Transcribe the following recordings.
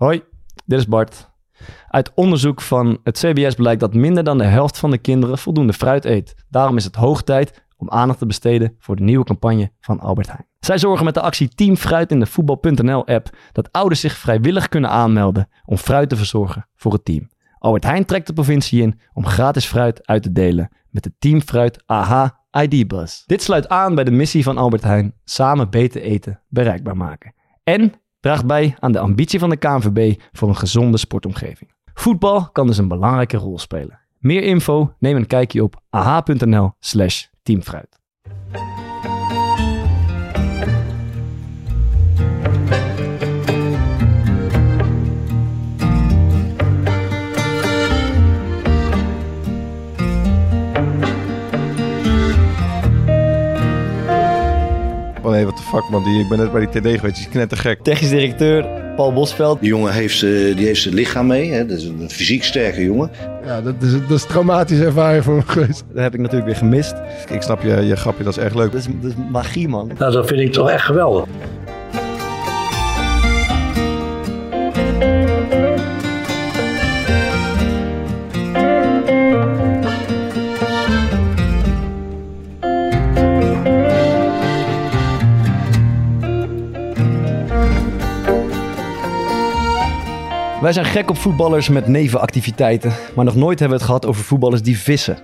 Hoi, dit is Bart. Uit onderzoek van het CBS blijkt dat minder dan de helft van de kinderen voldoende fruit eet. Daarom is het hoog tijd om aandacht te besteden voor de nieuwe campagne van Albert Heijn. Zij zorgen met de actie Team Fruit in de voetbal.nl-app dat ouders zich vrijwillig kunnen aanmelden om fruit te verzorgen voor het team. Albert Heijn trekt de provincie in om gratis fruit uit te delen met de Team Fruit AH ID-bus. Dit sluit aan bij de missie van Albert Heijn: samen beter eten bereikbaar maken. En draagt bij aan de ambitie van de KNVB voor een gezonde sportomgeving. Voetbal kan dus een belangrijke rol spelen. Meer info neem een kijkje op aha.nl/slash teamfruit. Oh nee, wat de fuck man, die, ik ben net bij die TD geweest, die is knettergek. Technisch directeur Paul Bosveld. Die jongen heeft, eh, die heeft zijn lichaam mee. Hè? Dat is een fysiek sterke jongen. Ja, dat is, dat is een traumatische ervaring voor me geweest. Dat heb ik natuurlijk weer gemist. Ik snap je, je grapje, dat is erg leuk. Dat is, dat is magie, man. Nou, dat vind ik toch echt geweldig. Wij zijn gek op voetballers met nevenactiviteiten, maar nog nooit hebben we het gehad over voetballers die vissen.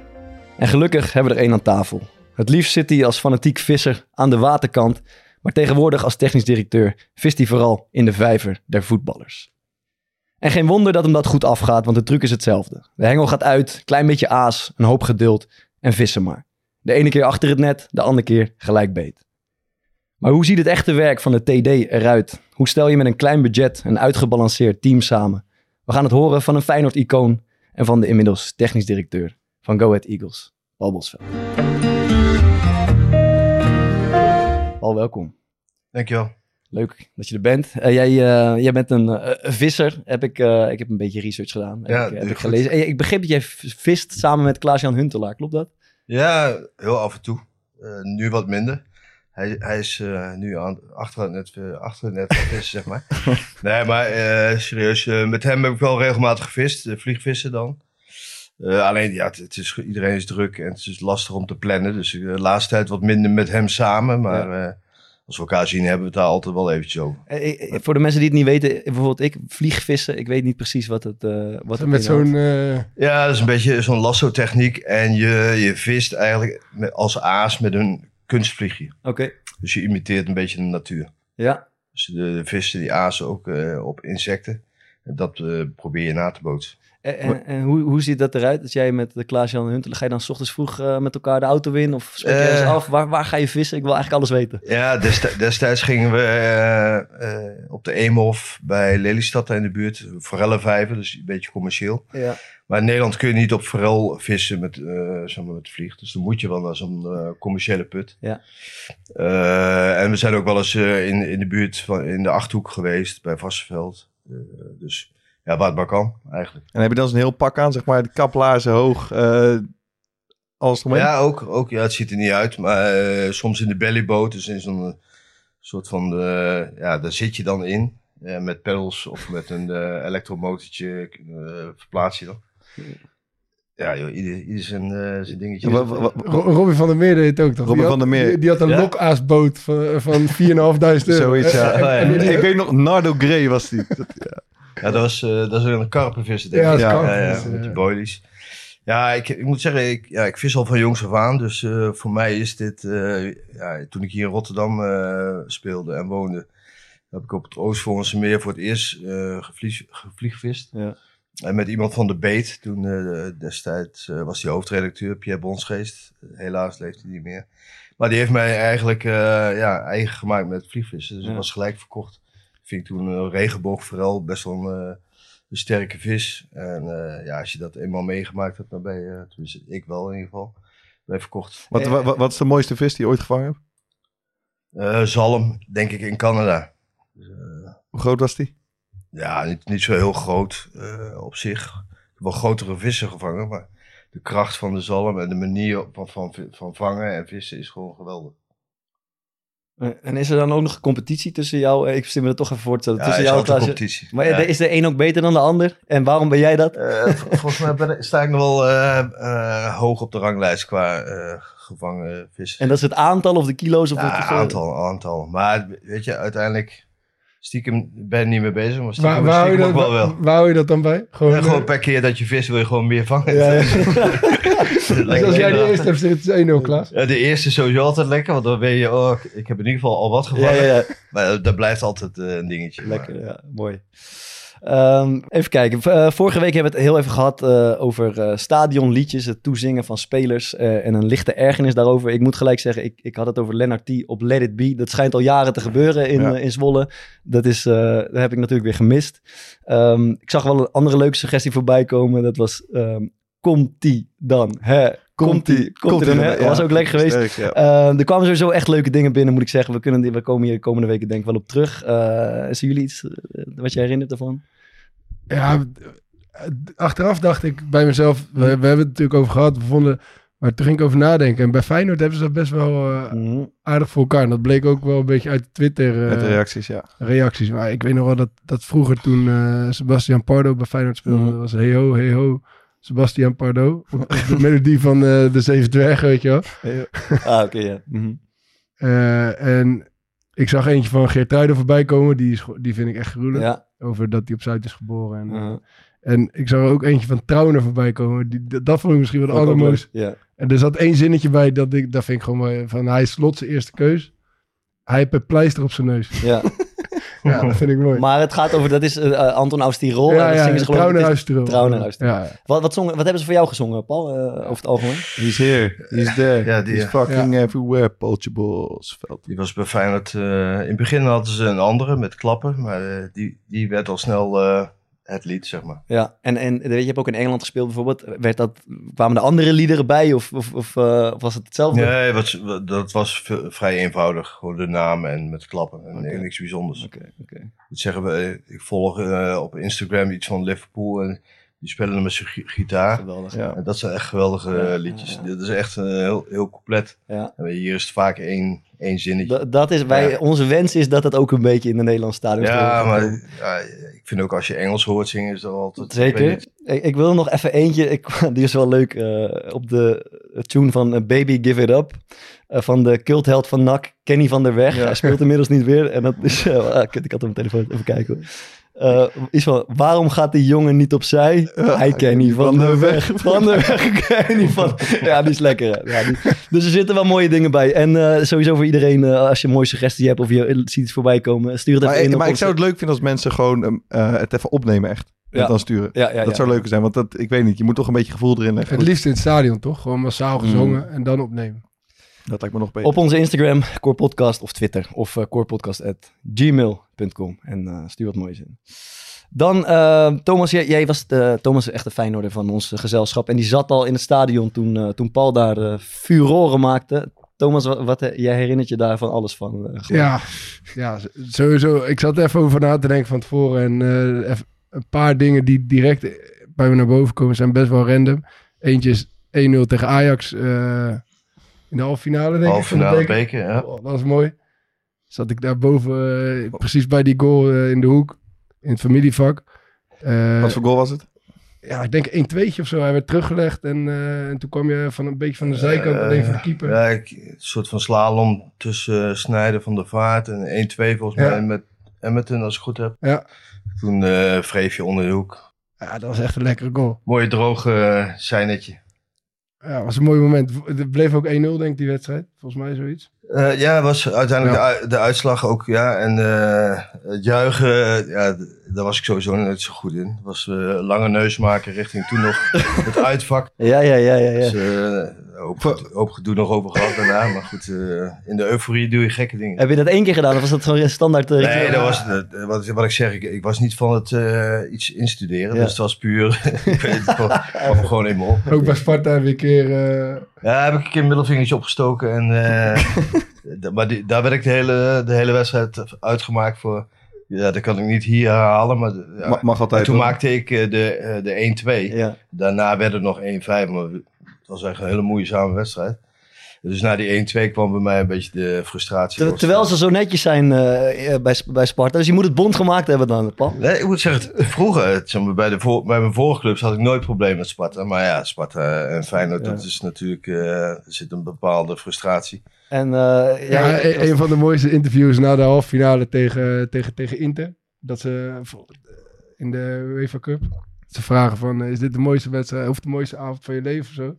En gelukkig hebben we er één aan tafel. Het liefst zit hij als fanatiek visser aan de waterkant, maar tegenwoordig als technisch directeur vist hij vooral in de vijver der voetballers. En geen wonder dat hem dat goed afgaat, want de truc is hetzelfde. De hengel gaat uit, klein beetje aas, een hoop geduld en vissen maar. De ene keer achter het net, de andere keer gelijk beet. Maar hoe ziet het echte werk van de TD eruit? Hoe stel je met een klein budget een uitgebalanceerd team samen? We gaan het horen van een Feyenoord-icoon en van de inmiddels technisch directeur van Go Ahead Eagles, Paul Bosveld. Paul, welkom. Dankjewel. Leuk dat je er bent. Eh, jij, eh, jij bent een eh, visser. Heb ik, ik heb een beetje research gedaan. Heb Ja, ik, heb ik gelezen. En ik begreep dat jij vist samen met Klaas-Jan Huntelaar. Klopt dat? Ja, heel af en toe. Nu wat minder. Hij, hij is eh, nu aan, achter het net, eh, achter het net vissen, zeg maar. Nee, maar eh, serieus, eh, met hem heb ik wel regelmatig gevist. uh, vliegvissen dan. Eh, alleen, ja, het, het is, iedereen is druk en het is lastig om te plannen. Dus de laatste tijd wat minder met hem samen. Maar eh, als we elkaar zien, hebben we het daar altijd wel eventjes over. Eh, voor de mensen die het niet weten, bijvoorbeeld ik vliegvissen. Ik weet niet precies wat het, eh wat het Met zo'n... eh, Ja, dat is een beetje zo'n lasso-techniek. En je, je vist eigenlijk met, als aas met een kunstvliegje. Oké, Dus je imiteert een beetje de natuur. ja. Dus de, de vissen die azen ook eh, op insecten. En dat eh, probeer je na te bootsen. En, en, en hoe, hoe ziet dat eruit? Als jij met de Klaas-Jan Huntelaar, ga je dan 's ochtends vroeg eh, met elkaar de auto in? Of spreek je Eh. eens af? Waar, waar ga je vissen? Ik wil eigenlijk alles weten. Ja, desti- destijds gingen we eh, eh, op de Eemhof bij Lelystad in de buurt. Forellenvijver, dus een beetje commercieel. Ja. Maar in Nederland kun je niet op forel vissen met, eh zeg maar met vlieg. Dus dan moet je wel naar zo'n eh, commerciële put. Ja. Eh, en we zijn ook wel eens eh, in, in de buurt van in de Achterhoek geweest, bij Vassenveld. Eh, dus ja, waar het maar kan, eigenlijk. En heb je dan zo'n heel pak aan, zeg maar, de kaplaarzen hoog, eh alles eromheen? Ja, ook, ook. Ja, het ziet er niet uit. Maar eh, soms in de bellyboot, dus in zo'n soort van... De, ja, daar zit je dan in. eh, met pedals of met een eh, elektromotortje eh, verplaats je dan. Ja, joh, ieder, ieder zijn, eh, zijn dingetje. Wa- wa- wa- Ro- Robbie van der Meer deed het ook toch? Robin Die had- van der Meer. Die, die had een Ja? lokaasboot van, van 4.500 euro. Zoiets, ja. En- en- en- ik weet nog, Nardo Gray was die. Dat- ja. Ja, dat was, eh, dat is een karpenvisser, denk Ja, ik. is ja, met die boilies. Ja, ik, ik moet zeggen, ik, ja, ik vis al van jongs af aan. Dus eh, voor mij is dit... eh, ja, toen ik hier in Rotterdam eh, speelde en woonde... heb ik op het Oostvoornse meer voor het eerst eh gevlieg, gevliegvist. Ja. En met iemand van de Beet. Toen eh, destijds eh, was die hoofdredacteur, Pierre Bonsgeest. Helaas leeft hij niet meer. Maar die heeft mij eigenlijk eh, ja, eigen gemaakt met vliegvissen. Dus Ja. dat was gelijk verkocht. Vind ik toen een regenboog vooral best wel een, een sterke vis. En ja, als je dat eenmaal meegemaakt hebt, dan ben je, tenminste ik wel in ieder geval, ben verkocht. Wat, wa- wa- wat is de mooiste vis die je ooit gevangen hebt? Zalm, denk ik, in Canada. Dus, Hoe groot was die? Ja, niet, niet zo heel groot eh, op zich. Ik heb wel grotere vissen gevangen, maar de kracht van de zalm en de manier van, van, van vangen en vissen is gewoon geweldig. Eh, En is er dan ook nog competitie tussen jou? eh, Ik zit me er toch even voor te stellen. Ja, tussen is jou Klaasje. competitie. Maar Ja. is de een ook beter dan de ander? En waarom ben jij dat? Volgens mij ben sta ik nog wel hoog op de ranglijst qua gevangen vis. En dat is het aantal of de kilo's? Of Ja, het, aantal, aantal. Maar weet je, uiteindelijk stiekem ben je niet mee bezig, maar stiekem, Waar, waar, hou je stiekem dat, ook wel wel. waar, hou je dat dan bij? Gewoon, Ja, gewoon eh, per keer dat je vis wil je gewoon meer vangen. Ja, ja. dus als jij de eerste hebt, zit het 1-0 Klaas. Ja, de eerste is sowieso altijd lekker, want dan weet je, oh, ik- heb in ieder geval al wat gevangen. ja, ja. Maar dat blijft altijd eh, een dingetje. Lekker, ja. Mooi. Ehm, even kijken. Eh, vorige week hebben we het heel even gehad eh, over eh, stadionliedjes, het toezingen van spelers en een lichte ergernis daarover. Ik moet gelijk zeggen, ik, ik had het over Lennart T. op Let It Be. Dat schijnt al jaren te gebeuren in, Ja. in Zwolle. Dat, is, dat heb ik natuurlijk weer gemist. Ehm, ik zag wel een andere leuke suggestie voorbij komen. Dat was, ehm, komt-ie dan? Hè? Komt-ie komt dan? hè? Dat was ook lekker geweest. Sterk, ja. Er kwamen sowieso echt leuke dingen binnen, moet ik zeggen. We, kunnen die, we komen hier de komende weken denk ik wel op terug. Eh zien jullie iets wat je herinnert ervan? Ja, eh, achteraf dacht ik bij mezelf, we, we hebben het natuurlijk over gehad, we vonden, maar toen ging ik over nadenken. En bij Feyenoord hebben ze dat best wel eh, Mhm. aardig voor elkaar. En dat bleek ook wel een beetje uit Twitter eh, de reacties, ja. reacties. Maar ik weet nog wel dat, dat vroeger toen eh, Sebastian Pardo bij Feyenoord speelde, Mhm. dat was hey ho, hey ho, Sebastian Pardo. De melodie van de Zeven Dwergen, weet je wel. Ah, oké, ja. Mhm. En ik zag eentje van Geertruiden voorbij komen, die, is, die vind ik echt gruwelijk. Ja. Over dat hij op Zuid is geboren. En, Mhm. En ik zag er ook eentje van Trauner voorbij komen. Die, dat- dat vond ik misschien wel de allermooiste. Ja. En er zat één zinnetje bij, dat, ik, dat vind ik gewoon mooi. Van hij is slot zijn eerste keus. Hij heeft een pleister op zijn neus. ja. Ja, dat vind ik mooi. Maar het gaat over, dat is eh, eh, Anton aus Tirol. en ja, ja, zingen ze geloof ik-. Ja, Wat, wat, zongen, wat hebben ze voor jou gezongen, Paul, eh, over het algemeen? He's here, he's there, Ja, die, he's ja. fucking everywhere, Paultje Bosveld. Die was bij Feyenoord. eh, in het begin hadden ze een andere met klappen, maar die, die werd al snel eh, het lied, zeg maar. Ja, en, en weet je, je hebt ook in Engeland gespeeld bijvoorbeeld. Werd dat, kwamen er andere liederen bij of, of, of, eh, was het hetzelfde? Nee, wat, dat was vrij eenvoudig. Gewoon de naam en met klappen. En niks bijzonders. Oké, oké. Ik zeggen we, ik volg eh, op Instagram iets van Liverpool en die spelen met zijn gi- gitaar. Geweldig. Ja. En dat zijn echt geweldige Ja, eh, liedjes. ja. Dit is echt eh, heel, heel compleet. Ja. En hier is het vaak één, één zinnetje. Dat, dat is, wij, Ja. onze wens is dat het ook een beetje in de Nederlandse stadions ja, maar ja, ik vind ook als je Engels hoort zingen is dat altijd... ik Zeker. Ik, ik wil nog even eentje, ik, die is wel leuk, eh, op de tune van eh, Baby Give It Up. eh, van de cultheld van NAC, Kenny van der Weg. Ja. Hij speelt inmiddels niet weer. En dat is, ah, ik had hem op mijn telefoon, even kijken hoor. Eh, iets van, waarom gaat die jongen niet opzij? Hij Kenny van der Weg. Van der Weg, Kenny van... Ja, die is lekker. Ja, die- dus er zitten wel mooie dingen bij. En eh, sowieso voor iedereen, eh, als je een mooie suggestie hebt of je ziet iets voorbij komen, stuur het even Maar, in. maar ik onze- zou het leuk vinden als mensen gewoon ehm, eh, het even opnemen echt. En Ja. dan sturen. Ja, ja, dat ja. zou leuker zijn, want dat, ik weet niet, je moet toch een beetje gevoel erin leggen. Het liefst in het stadion, toch? Gewoon massaal gezongen Mm. en dan opnemen. Dat lijkt me nog beter. Op onze Instagram, Core Podcast of Twitter of uh, corepodcast.gmail.com. En eh, stuur wat moois in. Dan, eh, Thomas, jij, jij was de, Thomas is echt een fijnorde van ons eh, gezelschap. En die zat al in het stadion toen, eh, toen Paul daar eh furoren maakte. Thomas, wat, wat, eh, jij herinnert je daar van alles van? eh? Ja, ja, sowieso. Ik zat er even over na te denken van tevoren. En eh, een paar dingen die direct bij me naar boven komen zijn best wel random. Eentje is 1-0 tegen Ajax eh, in de halve finale, denk Halve ik. van de finale beker. beker, ja. Oh, dat was mooi. Zat ik daar boven, eh, precies bij die goal eh, in de hoek, in het familievak. Eh, Wat voor goal was het? ja, ik denk 1 2 of zo. Hij werd teruggelegd en, eh, en toen kwam je van een beetje van de zijkant, alleen voor de keeper. Ja, ik, een soort van slalom tussen Snijden van de Vaart en 1-2 volgens Ja. mij met Emmerton, als ik het goed heb. Ja. Toen eh wreef je onder de hoek. Ja, dat was echt een lekkere goal. Mooie droge uh, zijnetje. Ja, was een mooi moment. Het bleef ook 1-0, denk ik, die wedstrijd. Volgens mij zoiets. Uh, ja, was uiteindelijk Ja. de, ui- de uitslag ook, ja. En uh, het juichen, uh, ja, daar was ik sowieso niet zo goed in. Het was uh, lange neus maken richting toen nog het uitvak. Ja, ja, ja, ja. ja. Dus hoop gedoe nog over gehad daarna. Maar goed, uh, in de euforie doe je gekke dingen. Heb je dat één keer gedaan of was dat gewoon een standaard? eh, Nee, dat was, dat- wat, wat ik zeg, ik, ik was niet van het uh, iets instuderen. Ja. Dus het was puur, ik weet het, kwam kwam er gewoon in me op. Ook bij Sparta weer een keer... eh, Ja, heb ik een keer een middelvingertje opgestoken. En, uh, maar die, daar werd ik de hele, de hele wedstrijd uitgemaakt voor. Ja, dat kan ik niet hier herhalen. Maar ja. Ma- mag altijd. En toen hoor. maakte ik eh, de, eh, de 1-2. Ja. Daarna werd het nog 1-5. Maar het was echt een hele moeizame wedstrijd. Dus na die 1-2 kwam bij mij een beetje de frustratie. Ter- terwijl ze zo netjes zijn eh, eh, bij, bij Sparta. Dus je moet het bond gemaakt hebben dan, Paul. Nee, ik moet zeggen, het- vroeger, het, zeg maar, bij, de bij mijn vorige clubs had ik nooit problemen met Sparta. Maar ja, Sparta en Feyenoord, Ja. dat is natuurlijk, eh, er zit een bepaalde frustratie. En eh, ja, Ja, ik- een, een van de mooiste interviews na de halve finale tegen, tegen, tegen Inter. Dat ze in de UEFA Cup. Ze vragen van, is dit de mooiste wedstrijd of de mooiste avond van je leven of zo?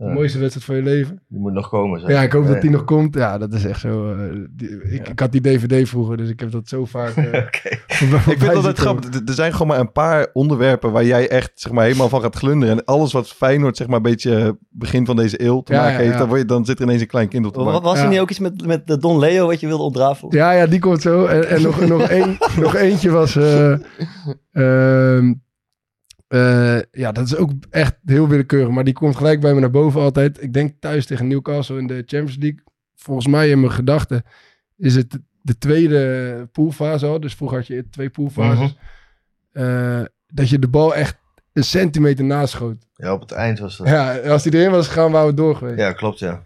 De Ja. mooiste wedstrijd van je leven? Die moet nog komen. zeg. Ja, ik hoop dat die nog komt. Ja, dat is echt zo. eh, die- ik, ik had die DVD vroeger, dus ik heb dat zo vaak. eh, Ik vind het altijd grappig. Er- zijn gewoon maar een paar onderwerpen waar jij echt zeg maar, helemaal van gaat glunderen. En alles wat Feyenoord zeg maar, een beetje begin van deze eeuw te Ja, maken ja, heeft, ja. Dan, word je, dan zit er ineens een klein kind op de wa- bank. was er Ja. niet ook iets met, met de Don Leo wat je wilde ontrafelen? Ja, ja, die komt zo. En, en nog, nog, één, nog eentje was... eh, eh, ja, dat is ook echt heel willekeurig. Maar die komt gelijk bij me naar boven altijd. Ik denk thuis tegen Newcastle in de Champions League. Volgens mij in mijn gedachten is het de tweede poolfase al. Dus vroeger had je twee poolfases. Eh, dat je de bal echt een centimeter naschoot. Ja, op het eind was dat. Ja, als die erin was gegaan, waren we door geweest. Ja, Ja, klopt, ja.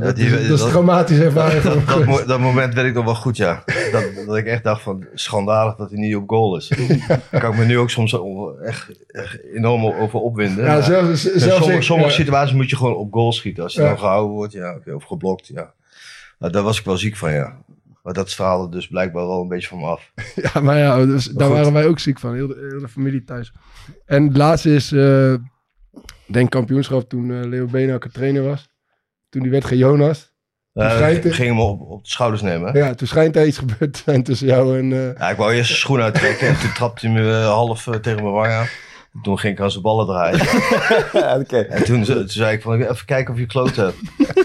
dat, die- is, dat is dat- een traumatische ervaring. Dat, dat, dat moment weet ik nog wel goed, ja. Dat, dat ik echt dacht van, schandalig dat hij niet op goal is. Daar kan ik me nu ook soms echt, echt enorm over opwinden. Ja, sommige, ik, sommige situaties moet je gewoon op goal schieten. Als je dan gehouden wordt, ja, of geblokt, ja. Nou, daar was ik wel ziek van, ja. Maar dat straalde dus blijkbaar wel een beetje van me af. Ja, maar ja, dus, daar goed. waren wij ook ziek van. Heel de, heel de familie thuis. En het laatste is, eh denk kampioenschap toen eh, Leo Beenhakker trainer was. Toen die werd gejonast. Uh, ik er- ging hem op, op de schouders nemen. Ja, toen schijnt er iets gebeurd te zijn tussen jou en... eh, Ja, ik wou eerst zijn schoen uittrekken en toen trapte hij me eh, half tegen mijn wang aan. Toen ging ik aan zijn ballen draaien. Ja, oké. En toen, ze- toen zei ik van, even kijken of je kloot hebt.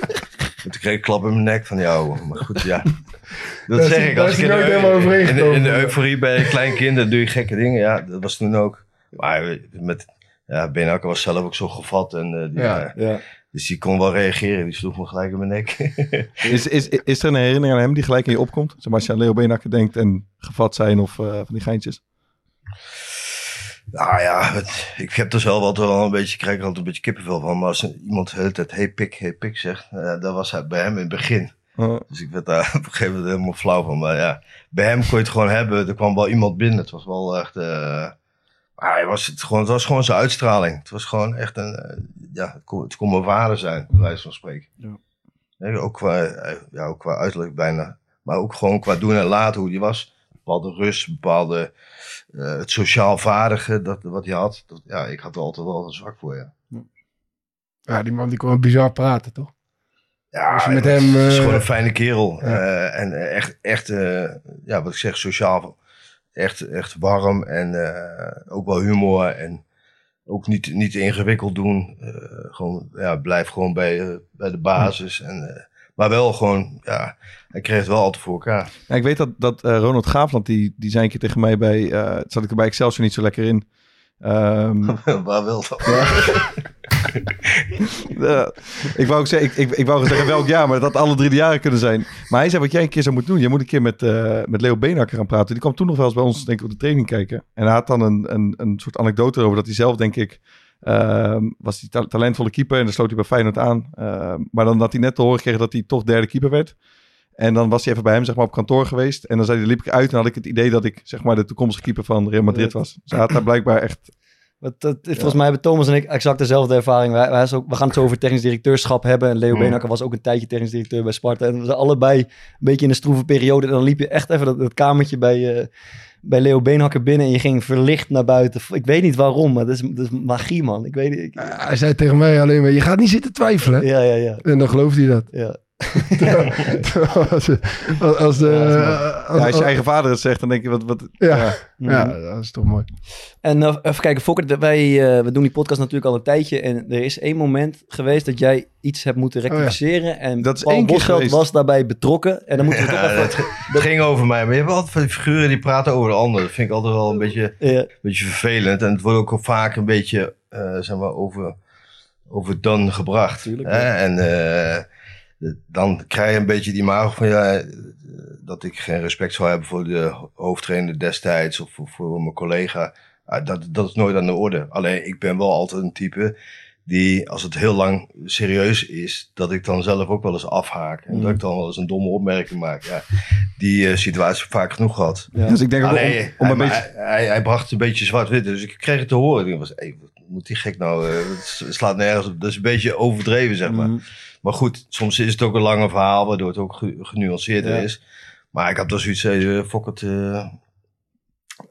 En toen kreeg ik een klap in mijn nek van jou. Maar goed, ja. Dat zeg ik. Als ik in de, in, de, in de gekomen. euforie bij een klein kind, dan doe je gekke dingen. Ja, dat was toen ook. Maar met, ja, Benakker was zelf ook zo gevat. En, eh, die, Ja. Ja. Dus die kon wel reageren. Die sloeg me gelijk in mijn nek. Is, is, is er een herinnering aan hem die gelijk in je opkomt? Zeg maar als je aan Leo Beenhakker denkt en gevat zijn of eh, van die geintjes. Nou ja, het- ik heb er zelf altijd wel een beetje, krijg er altijd een beetje kippenvel van. Maar als iemand de hele tijd hey pik, hey pik zegt, eh, dat was hij bij hem in het begin. Uh, Dus ik werd daar op een gegeven moment helemaal flauw van. Maar ja, bij hem kon je het gewoon hebben. Er kwam wel iemand binnen. Het was wel echt... maar hij was het, gewoon, het was gewoon zijn uitstraling. Het was gewoon echt een... eh, ja, het kon, het kon mijn vader zijn, bij wijze van spreken. Ja. Ook, qua, eh, ja, ook qua uiterlijk bijna. Maar ook gewoon qua doen en laten hoe die was. Bepaalde rust, bepaalde... eh, het sociaal vaardige dat, wat hij had. Dat, ja, ik had er altijd wel een zwak voor, ja. ja, die man die kon bizar praten, toch? Ja, Als je met het hem, is gewoon een fijne kerel. ja. En echt, echt ja, wat ik zeg, sociaal. Echt, echt warm en eh, ook wel humor. En ook niet, niet ingewikkeld doen. Eh, gewoon, ja, blijf gewoon bij, eh, bij de basis. En, maar wel gewoon, ja, hij kreeg het wel altijd voor elkaar. ja, ik weet dat, dat Ronald Gaafland, die, die zei een keer tegen mij bij... zat ik er bij Excelsior niet zo lekker in. Ehm, Waar wil dat? Ja, ik wou ook zeggen, ik, ik, ik wou zeggen welk jaar, maar dat had alle drie de jaren kunnen zijn. Maar hij zei wat jij een keer zou moeten doen. Je moet een keer met, eh, met Leo Beenhakker gaan praten. Die kwam toen nog wel eens bij ons denk ik, op de training kijken. En hij had dan een, een, een soort anekdote over dat hij zelf, denk ik, ehm, was die ta- talentvolle keeper. En dan sloot hij bij Feyenoord aan. Ehm, maar dan had hij net te horen gekregen dat hij toch derde keeper werd. En dan was hij even bij hem zeg maar, op kantoor geweest. En dan zei hij, liep ik uit en had ik het idee dat ik zeg maar, de toekomstige keeper van Real Madrid was. Hij had daar blijkbaar echt... Dat, dat, volgens mij hebben Thomas en ik exact dezelfde ervaring. Wij, wij ook, we gaan het zo over technisch directeurschap hebben. En Leo Hmm. Beenhakker was ook een tijdje technisch directeur bij Sparta. En we zijn allebei een beetje in een stroeve periode. En dan liep je echt even dat, dat kamertje bij, eh, bij Leo Beenhakker binnen. En je ging verlicht naar buiten. Ik weet niet waarom, maar dat is, dat is magie, man. Ik weet niet. ik- hij zei tegen mij alleen maar, je gaat niet zitten twijfelen. ja, ja, ja. En dan geloofde hij dat. ja. als, als, de, Ja, als, Ja, als je eigen vader het zegt, dan denk je, wat... wat ja, Mhm. ja, dat is toch mooi. En eh, even kijken, Fokker, wij eh, we doen die podcast natuurlijk al een tijdje. En er is één moment geweest dat jij iets hebt moeten ja. rectificeren. En Dat is Paul Bosveld was daarbij betrokken. En dan moeten we toch even... dat, dat ging over mij. Maar je hebt altijd van die figuren die praten over de ander. Dat vind ik altijd wel een beetje... Ja, beetje vervelend. En het wordt ook al vaak een beetje, eh, zeg maar, over, overdone gebracht. Tuurlijk. En eh, dan krijg je een beetje die imago van, ja, eh, dat ik geen respect zou hebben voor de hoofdtrainer destijds of voor, voor mijn collega. Ah, dat, dat is nooit aan de orde. Alleen, ik ben wel altijd een type die, als het heel lang serieus is, dat ik dan zelf ook wel eens afhaak. En Mm. dat ik dan wel eens een domme opmerking maak. Ja, die eh, situatie heb ik vaak genoeg gehad. Ja. Dus ik denk om, om hij, een beetje... hij, hij, hij bracht het een beetje zwart-wit. Dus ik kreeg het te horen. Ik was, hey, wat moet die gek nou? eh, het slaat nergens op. Dat is een beetje overdreven, zeg maar. Mhm. Maar goed, soms is het ook een langer verhaal, waardoor het ook ge- genuanceerder Ja. is. Maar ik had dus zoiets uh, fok het... Uh,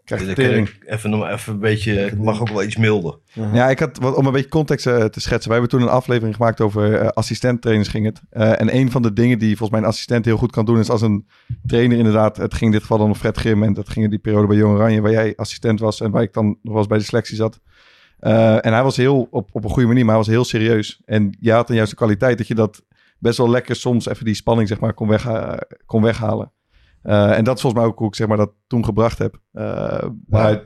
tering. kan ik even, nog even een beetje... Het mag ook wel iets milder. Ja, ik had, wat, om een beetje context eh, te schetsen. Wij hebben toen een aflevering gemaakt over eh assistenttrainers ging het. Eh, en een van de dingen die volgens mij een assistent heel goed kan doen... is als een trainer inderdaad... Het ging in dit geval dan om Fred Grim. En dat ging in die periode bij Jong Oranje... waar jij assistent was en waar ik dan nog wel eens bij de selectie zat. Uh, en hij was heel, op, op een goede manier, maar hij was heel serieus. En jij had dan juist de kwaliteit dat je dat best wel lekker soms even die spanning zeg maar kon, wegha kon weghalen. Uh, en dat is volgens mij ook hoe ik zeg maar, dat toen gebracht heb. Uh, maar... Ja.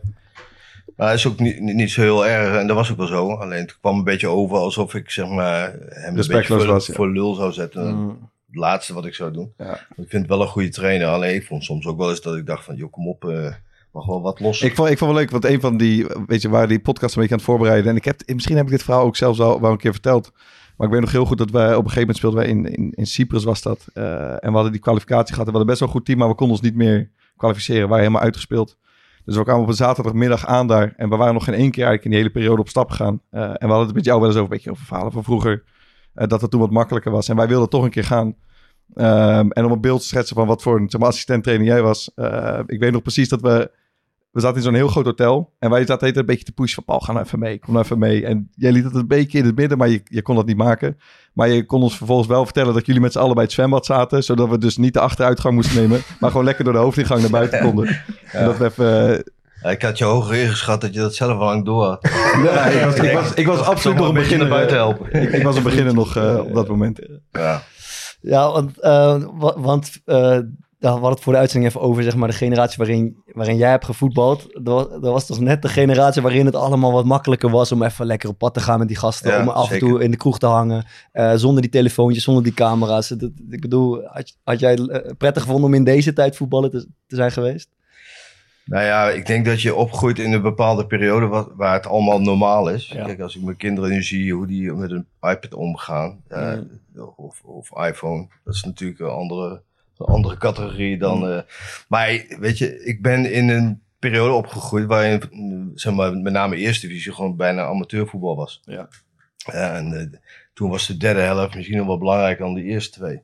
Maar hij is ook niet, niet, niet, zo heel erg. En dat was ook wel zo. Alleen het kwam een beetje over alsof ik zeg maar, hem een beetje voor, was, ja. voor lul zou zetten. Mm. Het laatste wat ik zou doen. Ja. Ik vind het wel een goede trainer. Alleen ik vond soms ook wel eens dat ik dacht van... joh, kom op, uh, mag wel wat los. Ik vond, ik vond wel leuk, want een van die... Weet je, waar die podcast een beetje aan het voorbereiden. En ik heb, misschien heb ik dit verhaal ook zelfs al wel een keer verteld. Maar ik weet nog heel goed dat wij op een gegeven moment speelden wij in, in, Cyprus was dat. Uh, en we hadden die kwalificatie gehad. En we hadden best wel een goed team, maar we konden ons niet meer kwalificeren. We waren helemaal uitgespeeld. Dus we kwamen op een zaterdagmiddag aan daar. En we waren nog geen één keer eigenlijk in die hele periode op stap gegaan. Uh, en we hadden het met jou wel eens over, een beetje over verhalen van vroeger. Uh, dat het toen wat makkelijker was. En wij wilden toch een keer gaan. Um, en om een beeld te schetsen van wat voor een zeg maar, assistent trainer jij was. Ik weet nog precies dat we... We zaten in zo'n heel groot hotel. En wij zaten een beetje te pushen van... Paul, ga nou even mee. Kom nou even mee. En jij liet het een beetje in het midden. Maar je, je kon dat niet maken. Maar je kon ons vervolgens wel vertellen... dat jullie met z'n allen bij het zwembad zaten. Zodat we dus niet de achteruitgang moesten nemen. maar gewoon lekker door de hoofdingang naar buiten konden. Ja. En dat we even... Ja, ik had je hoger ingeschat dat je dat zelf al lang door had. Ja, ik was, ik was, ik was absoluut nog een beetje beginner. naar buiten helpen. Ik, ik was een beginner nog uh, op dat moment. Ja, ja want, uh, want uh, we hadden het voor de uitzending even over zeg maar, de generatie waarin, waarin jij hebt gevoetbald. Dat, dat was toch net de generatie waarin het allemaal wat makkelijker was om even lekker op pad te gaan met die gasten. Ja, om af zeker. en toe in de kroeg te hangen. Uh, zonder die telefoontjes, zonder die camera's. Dat, ik bedoel, had, had jij het prettig gevonden om in deze tijd voetballen te, te zijn geweest? Nou ja, ik denk dat je opgroeit in een bepaalde periode wat, waar het allemaal normaal is. Ja. Kijk, als ik mijn kinderen nu zie hoe die met een iPad omgaan, uh, of, of iPhone, dat is natuurlijk een andere, een andere categorie dan. Uh, maar weet je, ik ben in een periode opgegroeid waarin, zeg maar, met name eerste divisie gewoon bijna amateurvoetbal was. Ja. en uh, toen was de derde helft misschien nog wel belangrijker dan de eerste twee.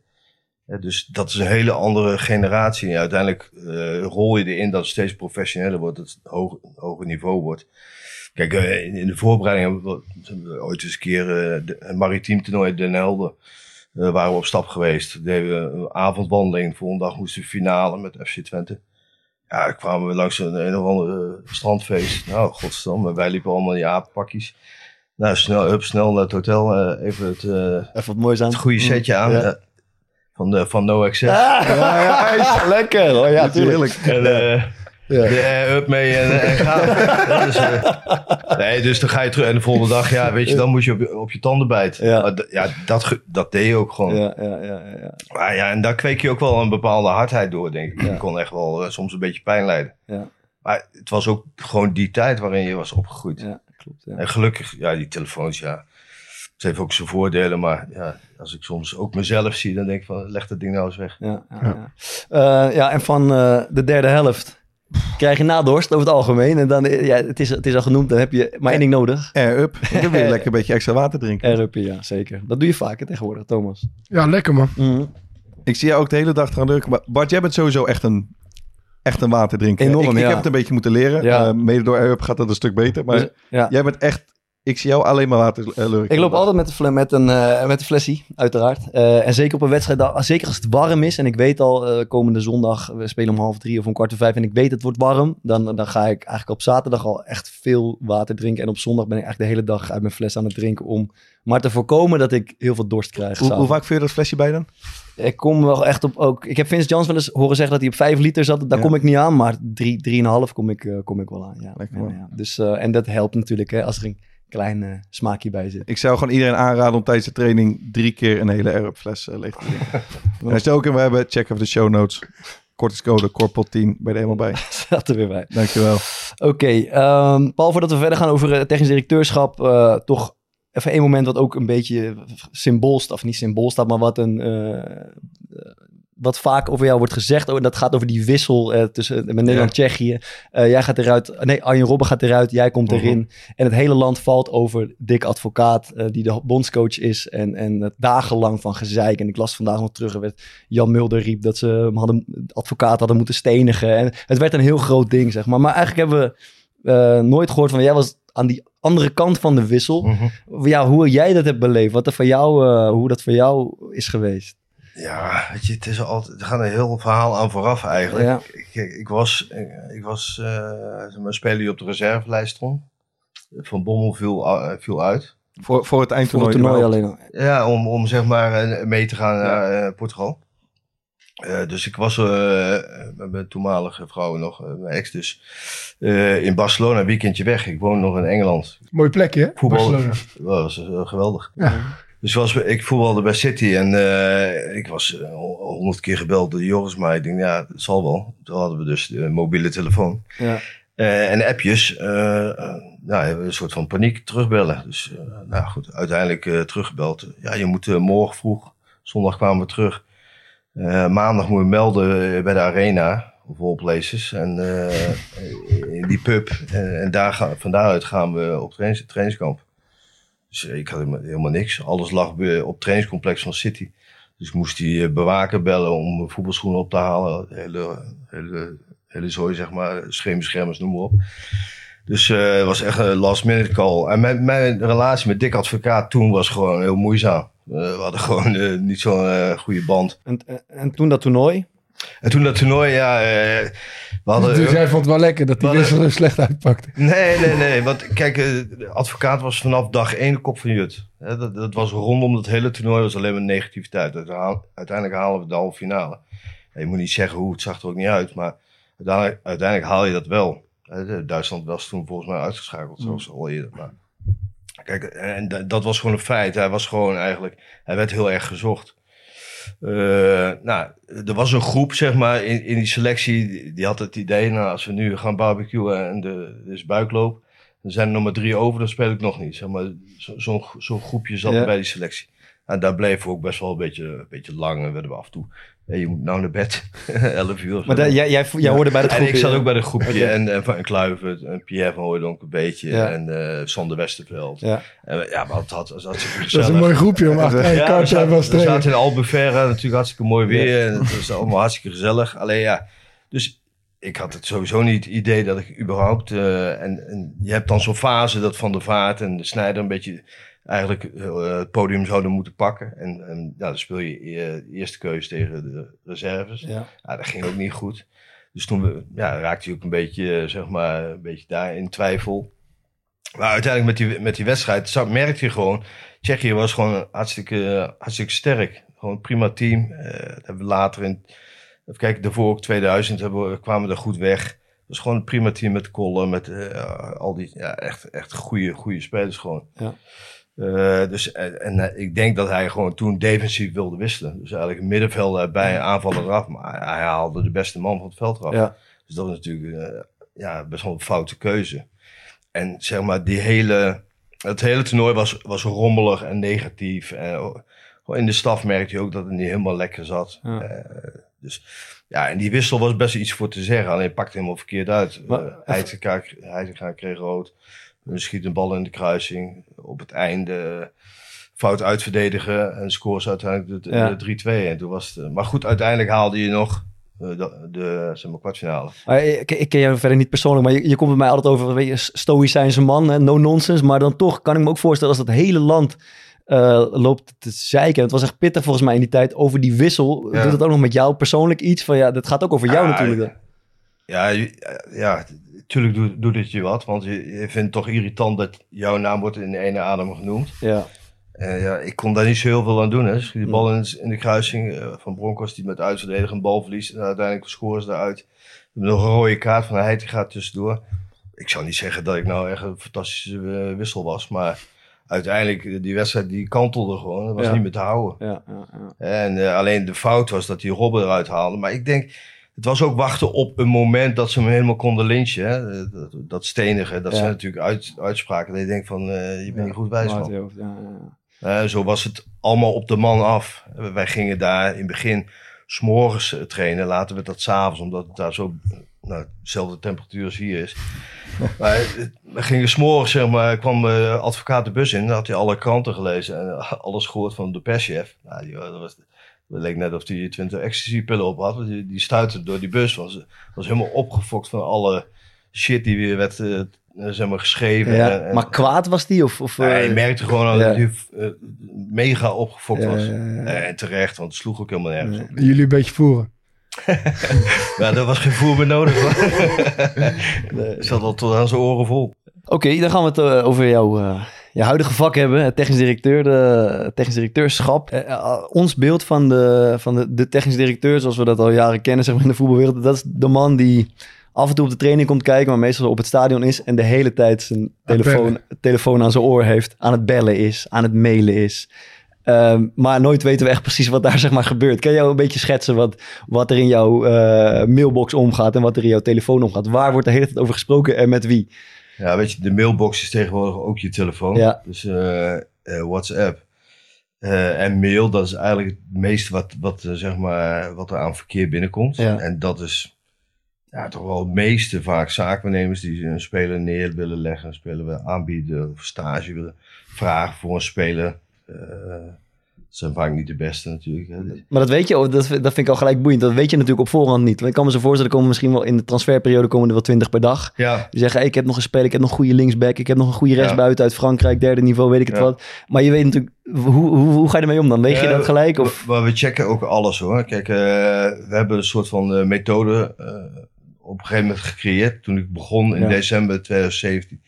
Ja, dus dat is een hele andere generatie. En uiteindelijk uh, rol je erin dat het steeds professioneler wordt, dat het hoog, hoger niveau wordt. Kijk, uh, in, in, de voorbereiding hebben we, ooit eens een keer de, een maritiem toernooi Den Helder. Waren we op stap geweest. Deden we een avondwandeling. De volgende dag moesten we finale met FC Twente. Ja, kwamen we langs een, een of ander strandfeest. Nou, godsdamme, wij liepen allemaal in die apenpakjes. Nou, snel, up, snel naar het hotel. even het, even wat moois aan. het goede setje aan. Ja van, de, van No Access. Ah, ja, ja, lekker. Oh, ja, tuurlijk. En, uh, ja. De up mee en, en gaan. dus, uh, nee, dus dan ga je terug. En de volgende dag, ja, weet je, dan moet je op, op je tanden bijten. Ja, maar, ja dat, dat deed je ook gewoon. Ja, ja, ja, ja. Maar ja, en daar kweek je ook wel een bepaalde hardheid door, denk ik. Je kon echt wel uh, soms een beetje pijn lijden. Ja. Maar het was ook gewoon die tijd waarin je was opgegroeid. Ja, klopt. Ja. En gelukkig, ja, die telefoons, ja. Het heeft ook zijn voordelen, maar ja, als ik soms ook mezelf zie, dan denk ik van, leg dat ding nou eens weg. Ja, ja, ja. Uh, ja en van uh, de derde helft krijg je nadorst over het algemeen. En dan, ja, het is, het is al genoemd, dan heb je maar één ding nodig. Air-up. Dan wil je lekker een beetje extra water drinken. Air-up, ja, zeker. Dat doe je vaker tegenwoordig, Thomas. Ja, lekker man. Mm. Ik zie jou ook de hele dag gaan drukken. Maar Bart, jij bent sowieso echt een, echt een waterdrinker. Enorm, ik, ja. ik heb het een beetje moeten leren. Ja. Uh, mede door Air-up gaat dat een stuk beter. Maar Dus, ja. jij bent echt... Ik zie jou alleen maar water lurken. Ik loop altijd met, de, met, een, uh, met een flesje, uiteraard. Uh, en zeker op een wedstrijd, zeker als het warm is. En ik weet al, komende zondag, we spelen om half drie of om kwart voor vijf. En ik weet het wordt warm. Dan, dan ga ik eigenlijk op zaterdag al echt veel water drinken. En op zondag ben ik eigenlijk de hele dag uit mijn fles aan het drinken. Om maar te voorkomen dat ik heel veel dorst krijg. Hoe, hoe vaak vul je dat flesje bij dan? Ik kom wel echt op ook. Ik heb Vince Jans wel eens horen zeggen dat hij op 5 liter zat. Daar Ja. kom ik niet aan, maar 3,5 kom ik, kom ik wel aan. Ja. Lekker, ja, man. ja. Dus, en dat helpt natuurlijk hè, als er een klein uh, smaakje bij zit. Ik zou gewoon iedereen aanraden om tijdens de training drie keer een hele Air-up fles uh, leeg te drinken. en als je het ook in we hebben, check even de show notes. Kortingscode Corpel10, ben je er helemaal bij. Zat er weer bij. Dankjewel. Oké, okay, um, Paul, voordat we verder gaan over uh, technisch directeurschap, uh, toch even één moment wat ook een beetje symbool staat, of niet symbool staat, maar wat een... wat vaak over jou wordt gezegd, oh, dat gaat over die wissel eh, tussen met Nederland en Tsjechië. Eh, jij gaat eruit, nee, Arjen Robben gaat eruit, jij komt Mhm. erin. En het hele land valt over Dick Advocaat, eh, die de bondscoach is. En, en dagenlang van gezeik. En ik las vandaag nog terug, er werd Jan Mulder riep dat ze hem hadden, de advocaat hadden moeten stenigen. En het werd een heel groot ding, zeg maar. Maar eigenlijk hebben we nooit gehoord van, jij was aan die andere kant van de wissel. Mhm. Ja, hoe jij dat hebt beleefd, wat er voor jou, hoe dat voor jou is geweest. Ja, weet je, het is altijd, er gaat een heel verhaal aan vooraf eigenlijk. Ja. Ik, ik, ik was, ik, ik was eh, een speler die op de reservelijst stond. Van Bommel viel, a- viel uit. Voor, voor het Voor eindtoernooi. het toernooi alleen al. Ja, om, om zeg maar eh, mee te gaan naar eh, Portugal. Eh, dus ik was eh, met mijn toenmalige vrouw nog, eh, mijn ex dus, eh, in Barcelona een weekendje weg. Ik woon nog in Engeland. Mooi plekje, hè? Voetbal. Barcelona. Dat was eh, geweldig. Ja. Dus was, ik voetbalde bij City en eh, ik was eh, honderd keer gebeld door Joris, maar ik denk, ja, het zal wel. Toen hadden we dus de mobiele telefoon. Ja. Eh, en appjes, eh, nou, een soort van paniek terugbellen. Dus nou goed, uiteindelijk teruggebeld. Ja, je moet morgen vroeg, zondag kwamen we terug. Maandag moet je melden bij de arena, of all places. En in die pub. En, en daar gaan, van daaruit gaan we op trainings, trainingskamp. Dus eh, ik had helemaal, niks. Alles lag op het trainingscomplex van City. Dus ik moest die eh, bewaker bellen om voetbalschoenen op te halen. Hele, hele, hele zooi, zeg maar. Scheenbeschermers, noem maar op. Dus eh, het was echt een last minute call. En mijn, relatie met Dick Advocaat toen was gewoon heel moeizaam. We hadden gewoon niet zo'n goede band. En, en toen dat toernooi? En toen dat toernooi, ja, eh, we hadden... Dus jij vond het wel lekker dat die wissel er slecht uitpakte. Nee, nee, nee. Want kijk, eh, de advocaat was vanaf dag één de kop van Jut. Dat, dat was rondom het hele toernooi was alleen maar negativiteit. Uiteindelijk halen we de halve finale. Je moet niet zeggen hoe, het zag er ook niet uit. Maar uiteindelijk, uiteindelijk haal je dat wel. Duitsland was toen volgens mij uitgeschakeld, zoals al eerder. Maar, kijk, en dat- dat was gewoon een feit. Hij was gewoon eigenlijk, hij werd heel erg gezocht. Eh, nou, er was een groep, zeg maar, in, in die selectie, die, had het idee, nou, als we nu gaan barbecuen en de, er is buikloop, dan zijn er nog maar drie over, dan speel ik nog niet. Zeg maar, zo- zo'n zo'n groepje zat Ja. bij die selectie. En daar bleven we ook best wel een beetje, een beetje lang en werden we af en toe. Hey, je moet nou naar bed, 11 uur. Maar da- jij, jij, jij hoorde bij en groepje. ik zat ook bij dat groepje. En, en Van Kluivert, en Pierre van Hooydonk een beetje. Ja. En eh Sander Westerveld. Ja. En, we- ja, maar het had, het had Dat is een mooi groepje om achter ja, we kaart te hebben we zaten in Albufeira, natuurlijk hartstikke mooi weer. En het was allemaal hartstikke gezellig. Alleen ja, dus ik had het sowieso niet het idee dat ik überhaupt... eh, en, en je hebt dan zo'n fase dat Van der Vaart en de Snijder een beetje eigenlijk eh, het podium zouden moeten pakken. En, en ja, dan speel je eh, eerste keuze tegen de reserves. Ja. Ja, dat ging ook niet goed. Dus toen we, ja, raakte hij ook een beetje, eh, zeg maar, een beetje daar in twijfel. Maar uiteindelijk met die, met die wedstrijd merkte je gewoon... Tsjechië was gewoon hartstikke, hartstikke sterk. Gewoon een prima team. Eh, dat hebben we later in... Even kijken, daarvoor ook 2000 hebben we, kwamen we er goed weg. Het was gewoon een prima team met Kolle, met eh, al die ja, echt, echt goede, goede spelers gewoon. Ja. Eh, dus, en, en eh, ik denk dat hij gewoon toen defensief wilde wisselen. Dus eigenlijk een middenveld erbij, aanvallen eraf. Maar hij haalde de beste man van het veld eraf. Ja. Dus dat was natuurlijk eh, ja, best wel een foute keuze. En zeg maar, die hele, het hele toernooi was, was rommelig en negatief. En oh, gewoon in de staf merkte je ook dat het niet helemaal lekker zat. Ja. Eh, dus ja, en die wissel was best iets voor te zeggen. Alleen pakte helemaal verkeerd uit. Maar- Uh, Heitinga kreeg rood. Schiet een bal in de kruising. Op het einde fout uitverdedigen. En scoren ze uiteindelijk de, Ja. de 3-2. En toen was het, eh, maar goed, uiteindelijk haalde je nog eh, de, de zeg maar, kwartfinale. Ik, ik ken jou verder niet persoonlijk, maar je, je komt bij mij altijd over, weet je, stoïcijnse man, hè, no nonsense. Maar dan toch kan ik me ook voorstellen als dat hele land eh, loopt te zeiken. Het was echt pittig volgens mij in die tijd over die wissel. Ja. Doet het ook nog met jou persoonlijk iets? Van ja, dat gaat ook over jou Ah, natuurlijk. Ja, ja, natuurlijk doet, doet het je wat. Want je, je vindt het toch irritant dat jouw naam wordt in de ene adem genoemd. Ja. En ja, ik kon daar niet zo heel veel aan doen. Hè. Schiet die bal in, in de kruising eh, van Broncos die met uitverdedigen een bal verliest. En uiteindelijk scoren ze eruit. Nog een rode kaart van Heiting gaat tussendoor. Ik zou niet zeggen dat ik nou echt een fantastische eh, wissel was. Maar uiteindelijk, die wedstrijd die kantelde gewoon. Dat was Ja. niet meer te houden. Ja, ja, ja. En alleen de fout was dat die Robben eruit haalde. Maar ik denk, het was ook wachten op een moment dat ze hem helemaal konden lynchen. Hè? Dat, dat stenige, dat Ja. zijn natuurlijk uit, uitspraken. Dat je denkt van, eh, je bent niet goed wijs. Ja, ja, ja. Eh, zo was het allemaal op de man af. Wij gingen daar in het begin s'morgens eh, trainen. Later werd dat s'avonds, omdat het daar zo nou, dezelfde temperatuur als hier is. maar we gingen s'morgens, zeg maar, kwam de advocaat de bus in. Dan had hij alle kranten gelezen en alles gehoord van de perschef. Nou, die, dat, was, het leek net of hij 20 ecstasy-pillen op had. want Die, die stuitte door die bus. Was, was helemaal opgefokt van alle shit die weer werd eh, zeg maar, geschreven. Ja, En- en- Maar kwaad was die? Of, of, je eh, merkte gewoon dat hij eh, mega opgefokt Ja, was. ja, ja. Eh, En terecht, want het sloeg ook helemaal nergens op. Jullie een beetje voeren. Ja, daar was geen voer meer nodig. hoor. Zat al tot aan zijn oren vol. Oké, dan gaan we het over jouw eh, je huidige vak hebben. Het technisch, directeur, de, het technisch directeurschap. Eh, eh, ons beeld van, de, van de, de technisch directeur, zoals we dat al jaren kennen zeg maar, in de voetbalwereld. Dat is de man die af en toe op de training komt kijken, maar meestal op het stadion is. En de hele tijd zijn telefoon, telefoon aan zijn oor heeft. Aan het bellen is, aan het mailen is. Ehm, maar nooit weten we echt precies wat daar zeg maar, gebeurt. Kan je jou een beetje schetsen wat, wat er in jouw eh, mailbox omgaat en wat er in jouw telefoon omgaat? Waar wordt de hele tijd over gesproken en met wie? Ja, weet je, de mailbox is tegenwoordig ook je telefoon. Ja. Dus eh, eh, WhatsApp. Eh, en mail, dat is eigenlijk het meeste wat, wat, zeg maar, wat er aan verkeer binnenkomt. Ja. En dat is ja, toch wel het meeste vaak zaakwaarnemers die een speler neer willen leggen, een speler willen aanbieden of stage willen vragen voor een speler. Dat zijn vaak niet de beste natuurlijk. Hè. Maar dat weet je, oh, dat, vind- dat vind ik al gelijk boeiend. Dat weet je natuurlijk op voorhand niet. Want ik kan me zo voorstellen, komen misschien wel in de transferperiode komen er wel twintig per dag. Ja, Die zeggen, hey, ik heb nog een speler, ik heb nog een goede linksback, ik heb nog een goede rechtsbuiten uit Frankrijk, derde niveau, weet ik het Ja. wat. Maar je weet natuurlijk, hoe, hoe, hoe ga je ermee om dan? Weet je Eh, dat gelijk? Of? Maar we checken ook alles hoor. Kijk, eh, we hebben een soort van eh, methode op een gegeven moment gecreëerd. Toen ik begon in Ja. december 2017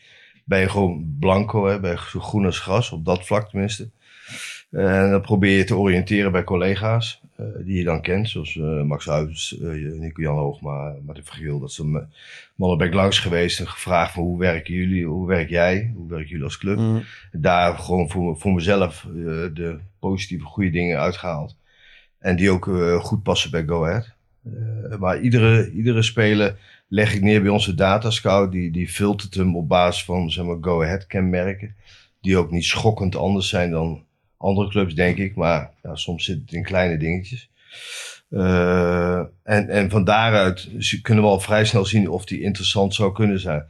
ben je gewoon blanco, hè, ben je zo groen als gras, op dat vlak tenminste. En dan probeer je te oriënteren bij collega's eh, die je dan kent, zoals eh, Max Huijs, eh, Nico-Jan Hoogma, Martin Vergeel. Dat eh, mannen ben ik langs geweest en gevraagd van hoe werken jullie, hoe werk jij, hoe werken jullie als club Mm, daar gewoon voor, voor mezelf de positieve, goede dingen uitgehaald. En die ook goed passen bij Go Ahead. Maar iedere, iedere speler leg ik neer bij onze datascout. Die, die filtert hem op basis van zeg maar, Go Ahead kenmerken. Die ook niet schokkend anders zijn dan andere clubs, denk ik. Maar ja, soms zit het in kleine dingetjes. Eh, en, en van daaruit kunnen we al vrij snel zien of die interessant zou kunnen zijn.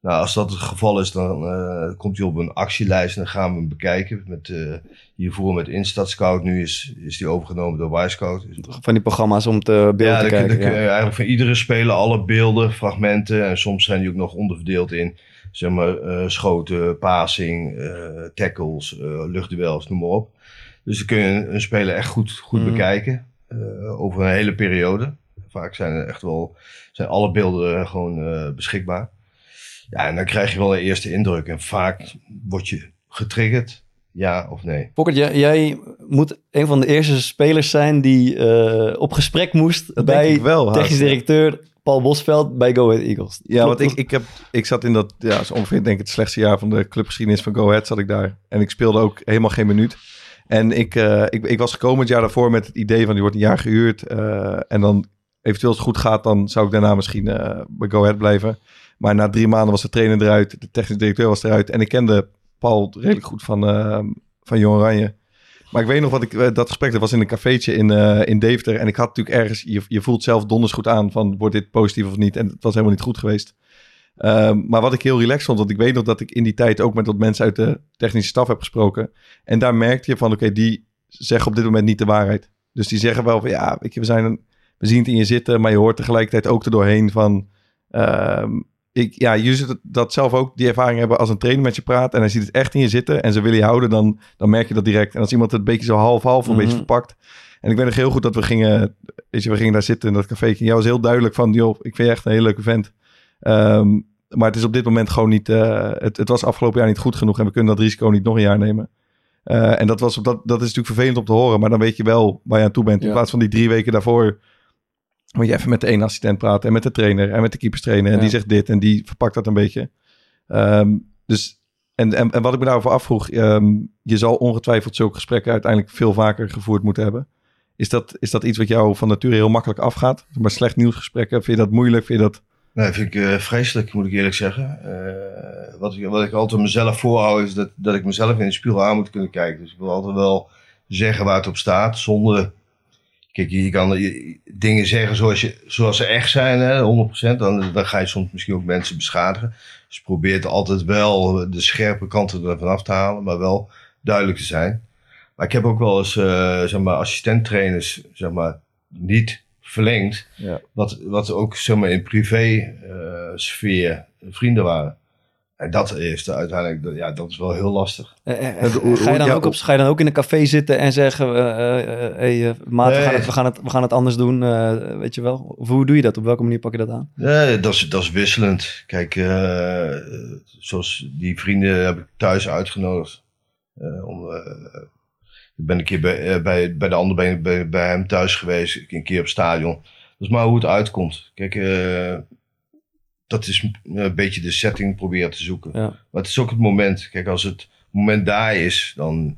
Nou, als dat het geval is, dan eh, komt hij op een actielijst en dan gaan we hem bekijken. Met, eh, hiervoor met Instat Scout, nu is, is die overgenomen door Y-Scout. Van die programma's om te beeld Ja, te kijken. ja. eigenlijk van iedere speler alle beelden, fragmenten. En soms zijn die ook nog onderverdeeld in zeg maar, eh, schoten, passing, eh, tackles, eh, luchtduels, noem maar op. Dus dan kun je een, een speler echt goed, goed Mhm. bekijken over een hele periode. Vaak zijn er echt wel zijn alle beelden gewoon beschikbaar. Ja, en dan krijg je wel een eerste indruk. En vaak word je getriggerd, ja of nee. Fokkert, jij, jij moet een van de eerste spelers zijn die op gesprek moest Dat bij wel. technisch directeur Paul Bosveld bij Go Ahead Eagles. Ja, want ik, ik, heb, ik zat in dat, ja, zo ongeveer denk ik het slechtste jaar van de clubgeschiedenis van Go Ahead zat ik daar. En ik speelde ook helemaal geen minuut. En ik, eh, ik, ik was gekomen het jaar daarvoor met het idee van, die wordt een jaar gehuurd. eh, en dan eventueel als het goed gaat, dan zou ik daarna misschien eh, bij Go Ahead blijven. Maar na drie maanden was de trainer eruit, de technisch directeur was eruit. En ik kende Paul redelijk goed van, van Jong Oranje. Maar ik weet nog wat ik, eh, dat gesprek, dat was in een cafeetje in, eh, in Deventer. En ik had natuurlijk ergens, je, je voelt zelf donders goed aan van, wordt dit positief of niet? En het was helemaal niet goed geweest. Ehm, maar wat ik heel relaxed vond, want ik weet nog dat ik in die tijd ook met wat mensen uit de technische staf heb gesproken. En daar merkte je van, oké, die zeggen op dit moment niet de waarheid. Dus die zeggen wel van, ja, weet je, we, zijn we zien het in je zitten, maar je hoort tegelijkertijd ook er doorheen van... ehm, ik, ja, je zult dat zelf ook die ervaring hebben als een trainer met je praat en hij ziet het echt in je zitten en ze willen je houden, dan, dan merk je dat direct. En als iemand het een beetje zo half-half, een Mhm. beetje verpakt. En ik weet nog heel goed dat we gingen, weet je, we gingen daar zitten in dat café. En jij was heel duidelijk van, joh, ik vind je echt een hele leuke vent. Ehm, maar het is op dit moment gewoon niet, eh, het, het was afgelopen jaar niet goed genoeg en we kunnen dat risico niet nog een jaar nemen. Eh, en dat, was, op dat, dat is natuurlijk vervelend om te horen, maar dan weet je wel waar je aan toe bent. In Ja. plaats van die drie weken daarvoor moet je even met de ene assistent praten en met de trainer en met de keeperstrainer. En Ja. die zegt dit en die verpakt dat een beetje. Ehm, dus, en, en, en wat ik me daarover afvroeg, ehm, je zal ongetwijfeld zulke gesprekken uiteindelijk veel vaker gevoerd moeten hebben. Is dat, is dat iets wat jou van nature heel makkelijk afgaat? Maar slecht nieuwsgesprekken, vind je dat moeilijk? Vind je dat... Nee, vind ik eh, vreselijk, moet ik eerlijk zeggen. Eh, wat, ik, wat ik altijd mezelf voorhoud, is dat, dat ik mezelf in de spiegel aan moet kunnen kijken. Dus ik wil altijd wel zeggen waar het op staat, zonder... Kijk, je kan eh, dingen zeggen zoals, je, zoals ze echt zijn, hè, 100%. Dan, dan ga je soms misschien ook mensen beschadigen. Dus probeer het altijd wel de scherpe kanten ervan af te halen, maar wel duidelijk te zijn. Maar ik heb ook wel eens, uh, zeg maar, assistenttrainers, zeg maar, niet verlengd. Ja. Wat, wat ook, zeg maar, in privé uh, sfeer vrienden waren. En dat heeft uiteindelijk, ja, dat is wel heel lastig. Uh, ga, je dan ook op, ga je dan ook in een café zitten en zeggen, hey, maat, nee. we, gaan het, we, gaan het, we gaan het anders doen, weet je wel? Of hoe doe je dat? Op welke manier pak je dat aan? Nee, dat is, dat is wisselend. Kijk, zoals die vrienden heb ik thuis uitgenodigd. om ik ben een keer bij, bij, bij de ander bij, bij, bij, hem thuis geweest, een keer op stadion. Dat is maar hoe het uitkomt. Kijk, dat is een beetje de setting proberen te zoeken. Ja. Maar het is ook het moment. Kijk, als het moment daar is, dan,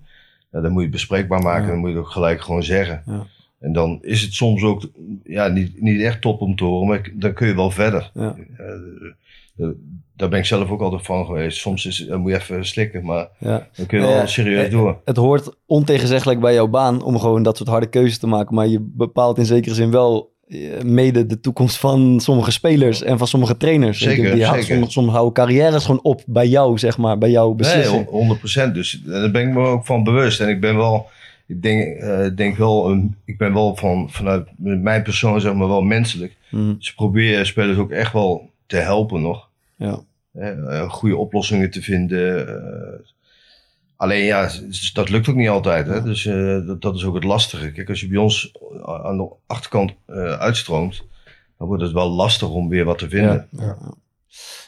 dan moet je het bespreekbaar maken. Ja. Dan moet je het ook gelijk gewoon zeggen. Ja. En dan is het soms ook ja, niet, niet echt top om te horen, maar dan kun je wel verder. Ja. Uh, daar ben ik zelf ook altijd van geweest. Soms is, dan moet je even slikken, maar ja. dan kun je wel Ja, serieus eh, door. Het hoort ontegenzeggelijk bij jouw baan om gewoon dat soort harde keuzes te maken. Maar je bepaalt in zekere zin wel eh, mede de toekomst van sommige spelers en van sommige trainers. Zeker, die, die houden- zeker. Sommige, sommige houden carrières gewoon op bij jou, zeg maar, bij jouw beslissing. Nee, 100 procent. Dus daar ben ik me ook van bewust. En ik ben wel, ik denk, eh, denk wel, een, ik ben wel van, vanuit mijn persoon zeg maar wel menselijk. Dus ik probeer spelers ook echt wel te helpen nog. Ja. Eh, goede oplossingen te vinden. eh. Alleen ja, dat lukt ook niet altijd. Hè? Dus eh, dat, is ook het lastige. Kijk, als je bij ons aan de achterkant eh, uitstroomt, dan wordt het wel lastig om weer wat te vinden.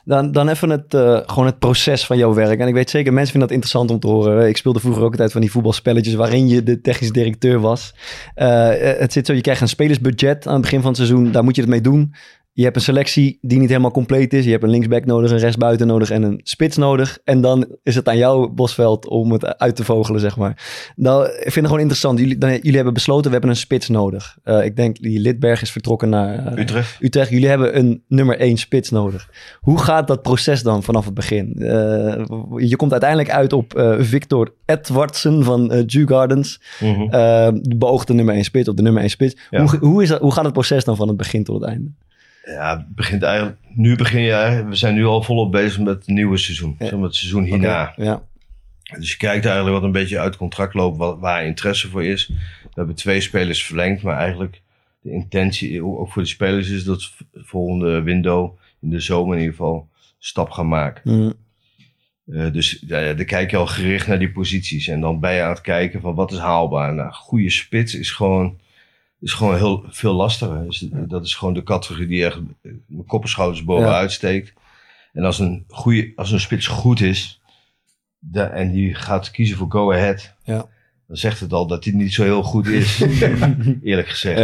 Dan, dan even het, eh, gewoon het proces van jouw werk. En ik weet zeker, mensen vinden dat interessant om te horen. Ik speelde vroeger ook altijd van die voetbalspelletjes waarin je de technisch directeur was. Het zit zo, je krijgt een spelersbudget aan het begin van het seizoen. Daar moet je het mee doen. Je hebt een selectie die niet helemaal compleet is. Je hebt een linksback nodig, een rechtsbuiten nodig en een spits nodig. En dan is het aan jou, Bosveld, om het uit te vogelen, zeg maar. Nou, ik vind het gewoon interessant. Jullie, dan, jullie hebben besloten, we hebben een spits nodig. Eh, ik denk, die Lidberg is vertrokken naar eh, Utrecht. Utrecht. Jullie hebben een nummer één spits nodig. Hoe gaat dat proces dan vanaf het begin? Eh, je komt uiteindelijk uit op Victor Edwardsen van Jew Gardens. De beoogde nummer één spits, op de nummer één spits. Ja. Hoe, hoe, is dat, hoe gaat het proces dan van het begin tot het einde? Ja, het begint eigenlijk, nu begin je we zijn nu al volop bezig met het nieuwe seizoen. Ja. Zeg maar het seizoen hierna. Ja. Dus je kijkt eigenlijk wat een beetje uit het contract loopt, wat, waar interesse voor is. We hebben twee spelers verlengd, maar eigenlijk de intentie, ook voor de spelers, is dat v- volgende window, in de zomer in ieder geval, een stap gaan maken. Mm, Eh, dus ja, ja, dan kijk je al gericht naar die posities. En dan ben je aan het kijken van wat is haalbaar. Nou, goede spits is gewoon, is gewoon heel veel lastiger. Dus dat is gewoon de categorie die echt mijn kop en schouders bovenuit steekt. En als een, goede, als een spits goed is en die gaat kiezen voor go ahead. Ja. Dan zegt het al dat hij niet zo heel goed is. eerlijk gezegd.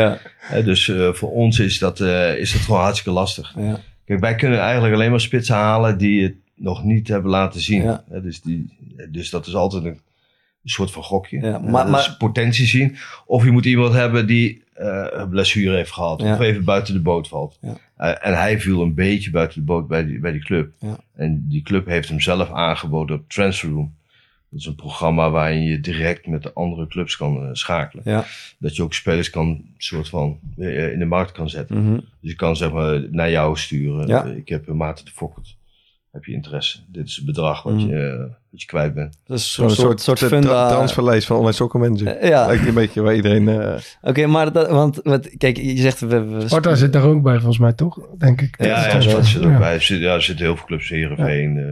ja, dus eh, voor ons is dat, eh, is dat gewoon hartstikke lastig. ja, Kijk, wij kunnen eigenlijk alleen maar spitsen halen die het nog niet hebben laten zien. Dus, die, dus dat is altijd een, een soort van gokje. Maar- maar- potentie zien. Of je moet iemand hebben die eh, een blessure heeft gehad. Ja. Of even buiten de boot valt. Ja. Eh, en hij viel een beetje buiten de boot bij die, bij die club. Ja. En die club heeft hem zelf aangeboden op Transfer Room. Dat is een programma waarin je direct met de andere clubs kan eh, schakelen. ja. Dat je ook spelers kan, soort van, in de markt kan zetten. mhm. Dus je kan zeg maar naar jou sturen. Ik heb een Maarten de Fokkert. Heb je interesse? Dit is het bedrag wat, Mhm. je, eh, wat je kwijt bent. Dat is Zo'n een soort, soort funda. transferlijst van online soccer manager. Eh, ja, Lijkt een beetje waar iedereen... eh, oké, maar dat, want wat, kijk, je zegt... We, we, Sparta zit daar ook bij, volgens mij, toch? Denk ik. Ja, ja, wel- zit er ook ja. bij. Er zitten, ja, er zitten heel veel clubs. Heerenveen, eh,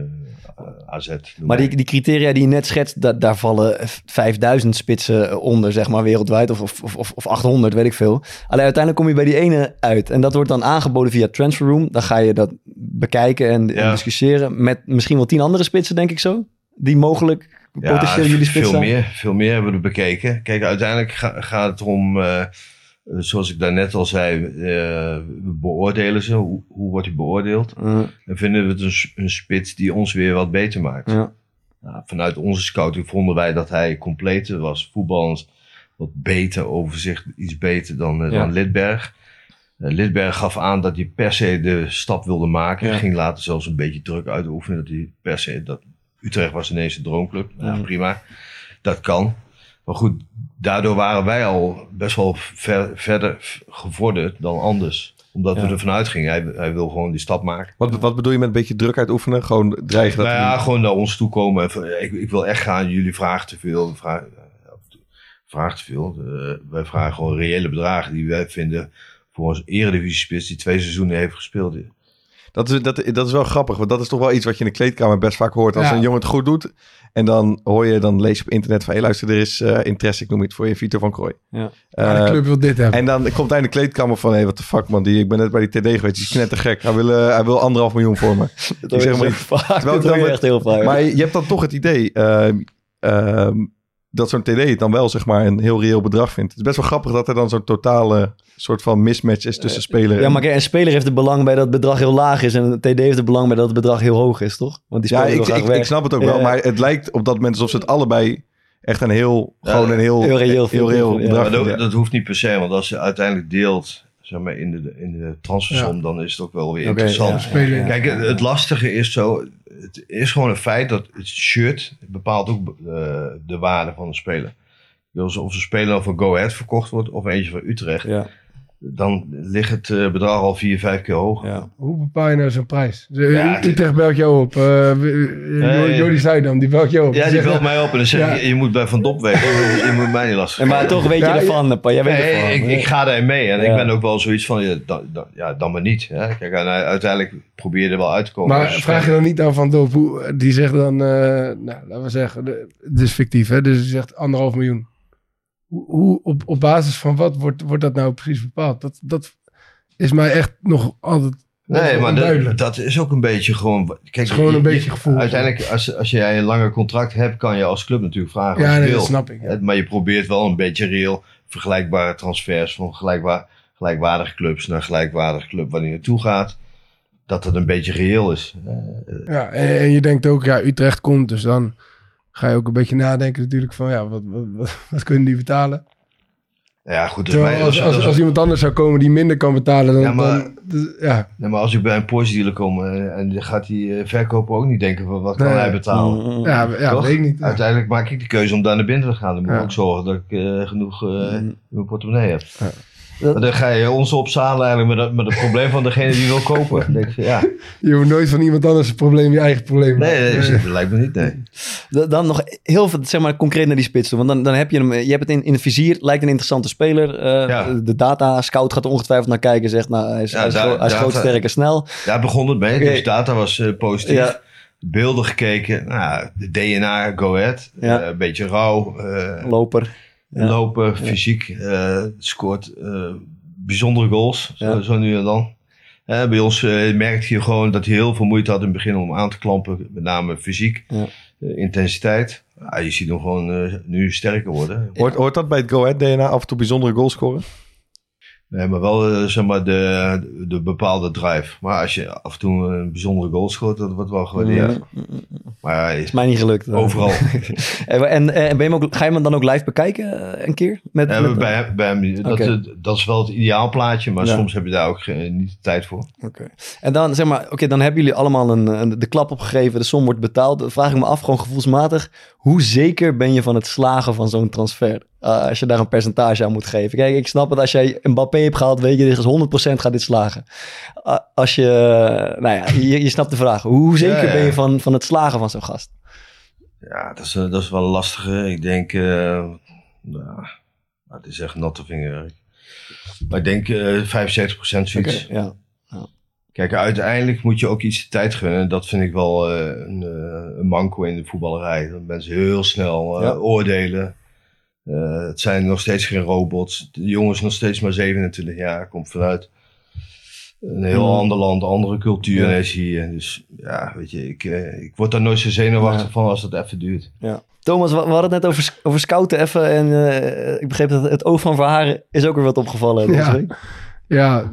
AZ. noem Maar die, die criteria die je net schetst, da- daar vallen 5000 spitsen onder, zeg maar, wereldwijd. Of, of, of, of 800, weet ik veel. Alleen uiteindelijk kom je bij die ene uit. En dat wordt dan aangeboden via Transfer Room. Dan ga je dat bekijken en, discussiëren met misschien wel tien andere spitsen, denk ik zo. Die mogelijk Ja, potentieel jullie spits veel meer, veel meer hebben we er bekeken. Kijk, uiteindelijk ga- gaat het eh, eh, zoals ik daarnet al zei, eh, we beoordelen ze. Hoe, hoe wordt hij beoordeeld? En vinden we het een, spits die ons weer wat beter maakt. ja. Nou, vanuit onze scouting vonden wij dat hij completer was, voetballend, wat beter, overzicht, iets beter dan, eh, Ja. dan Lidberg. Eh, Lidberg gaf aan dat hij per se de stap wilde maken. Ja. Ging later zelfs een beetje druk uitoefenen. Dat hij per se, dat Utrecht was ineens een droomclub. Ja, Mm. prima. Dat kan. Maar goed, daardoor waren wij al best wel ver- verder gevorderd dan anders. Omdat Ja. we ervan uitgingen, hij, hij wil gewoon die stap maken. Wat, wat bedoel je met een beetje druk uitoefenen? Gewoon dreigen dat Nou ja, niet- gewoon naar ons toe komen. Ik, ik wil echt gaan, jullie vragen te veel. Vragen, vragen te veel. Eh, wij vragen gewoon reële bedragen die wij vinden voor ons eredivisie-spits die twee seizoenen heeft gespeeld. Dat is, dat, dat is wel grappig, want dat is toch wel iets wat je in de kleedkamer best vaak hoort. Als Ja. een jongen het goed doet en dan hoor je, dan lees je op internet van... hé luister, er is eh, interesse, ik noem het voor je, Vito van Krooi. Ja. Eh, Ja, de club wil dit hebben. en dan komt hij in de kleedkamer van... hé, wat de fuck man, die, ik ben net bij die TD geweest, die is knettergek. Hij wil, eh, hij wil anderhalf miljoen voor me. Dat Ik zeg maar vaak. Dat dan echt heel vaak. Maar je hebt dan toch het idee ehm, ehm, dat zo'n TD het dan wel zeg maar een heel reëel bedrag vindt. Het is best wel grappig dat er dan zo'n totale soort van mismatch is tussen speler ja, maar kijk, een speler heeft er belang bij dat het bedrag heel laag is. En een TD heeft er belang bij dat het bedrag heel hoog is, toch? Want die Ja, speler ik, ik, ik snap het ook Ja. wel, maar het lijkt op dat moment alsof ze het allebei echt een heel, Ja, gewoon een heel, heel reëel heel reëel Ja. bedrag Maar dat, vinden. dat hoeft niet per se, want als je uiteindelijk deelt zeg maar, in, de, in de transfersom, dan is het ook wel weer interessant. ja. Spelen. Kijk, het, het lastige is zo, het is gewoon een feit dat het shirt bepaalt ook eh, de waarde van een speler. Dus of een speler van Go Ahead verkocht wordt of eentje van Utrecht, Ja, dan ligt het eh, bedrag al vier, vijf keer hoger. ja. Hoe bepaal je nou zo'n prijs? De- Ja, Utrecht belt jou op. Uh, Nee. Jody Zuidam, die belt jou op. Ja, die belt mij op en dan zeg Ja. ik, je moet bij Van Dop weten, je moet mij niet lastig maar toch weet je Ja, ervan. Jij weet Nee, ervan. ik, ik ga daarin mee en Ja. ik ben ook wel zoiets van, ja, dan, dan, ja, dan maar niet. Hè. Kijk, en uiteindelijk probeer je er wel uit te komen. Maar als vraag je dan niet aan Van Dop, hoe, die zegt dan, eh, nou, laten we zeggen, het is fictief, hè? dus die zegt anderhalf miljoen. Hoe, op, op basis van wat wordt, wordt dat nou precies bepaald? Dat, dat is mij echt nog altijd Nee, maar dat, dat is ook een beetje gewoon... Kijk, Het is gewoon je- een je- beetje gevoel. Uiteindelijk, als, als jij een langer contract hebt, kan je als club natuurlijk vragen Ja, je nee, dat snap ik. ja. Maar je probeert wel een beetje reëel vergelijkbare transfers van gelijkwaar, gelijkwaardige clubs naar gelijkwaardige club waar die naartoe gaat. Dat het een beetje reëel is. Ja, en, en je denkt ook, ja, Utrecht komt, dus dan ga je ook een beetje nadenken natuurlijk van, ja, wat, wat, wat, wat kunnen die betalen? ja, goed. Dus Terwijl als, als, iemand anders zou komen die minder kan betalen, dan... Ja, maar- dan- dus, ja, Nee, maar als ik bij een Porsche dealer kom eh, en dan gaat die eh, verkoper ook niet denken van wat kan Nee. hij betalen. Mm, mm. ja, ja Toch? weet ik niet. Ja. Uiteindelijk maak ik de keuze om daar naar binnen te gaan. Dan moet ik Ja. ook zorgen dat ik eh, genoeg eh, in mijn portemonnee heb. Dan ga je ons opzadelen eigenlijk met, het- met het probleem van degene die wil kopen. Dan denk van, ja, Je hoeft nooit van iemand anders het probleem je eigen probleem nee, nee, maken. dat lijkt me niet, nee. Da- Dan nog heel veel, zeg maar, concreet naar die spits toe. Want dan, dan heb je hem, je hebt het in, in het vizier, lijkt een interessante speler. Eh, Ja. De data scout gaat er ongetwijfeld naar kijken, zegt, nou, hij is, Ja, hij is, da- gro- hij is data- groot, sterk en snel. Daar begon het mee. Oké. Dus data was eh, positief. Ja. Beelden gekeken. Nou, de DNA, go ahead. Ja. Eh, een beetje rauw. eh, Loper. Ja. Lopen, fysiek. eh, scoort eh, bijzondere goals. Zo, Ja. zo nu en dan. Eh, bij ons eh, merkte je gewoon dat hij heel veel moeite had in het begin om aan te klampen. Met name fysiek. Ja. Intensiteit. Ah, je ziet hem gewoon eh, nu sterker worden. Hoort, hoort dat bij het Go Ahead DNA af en toe bijzondere goals scoren? Nee, maar wel eh, zeg maar de, de bepaalde drive. Maar als je af en toe een bijzondere goal scoort, dat wordt wel gewaardeerd. Maar ja, Is mij niet gelukt. overal. En, en, en ben je hem ook, ga je hem dan ook live bekijken eh, een keer? Met, Ja, met- bij, hem- bij hem, niet. dat, eh, dat is wel het ideaalplaatje, maar Ja. soms heb je daar ook eh, niet de tijd voor. Oké. En dan zeg maar, oké, dan hebben jullie allemaal een, een- de klap opgegeven, de som wordt betaald. Dan vraag ik me af, gewoon gevoelsmatig, hoe zeker ben je van het slagen van zo'n transfer? Uh, als je daar een percentage aan moet geven. Kijk, ik snap het, als jij een Mbappé hebt gehaald, weet je, dit is 100% gaat dit slagen. Uh, als je, nou ja, je, je snapt de vraag. Hoe zeker Ja, ja. ben je van, van het slagen van zo'n gast? Ja, dat is, eh, dat is wel lastig. Ik denk, eh, nou, het is echt natte vingerwerk. Maar ik denk eh 75% zoiets. Ja. Kijk, uiteindelijk moet je ook iets de tijd gunnen. Dat vind ik wel eh, een, eh, een manco in de voetballerij. Dat mensen heel snel eh, oordelen. Eh, het zijn nog steeds geen robots. De jongen is nog steeds maar 27 jaar. Komt vanuit een heel Mm. ander land, andere cultuur. Ja. En hij is hier. Dus ja, weet je, ik, eh, ik word daar nooit zo zenuwachtig Ja. van als het even duurt. Thomas, we, we hadden het net over, over scouten even. En eh, ik begreep dat het oog van Verharen is ook weer wat opgevallen Ja. Ja,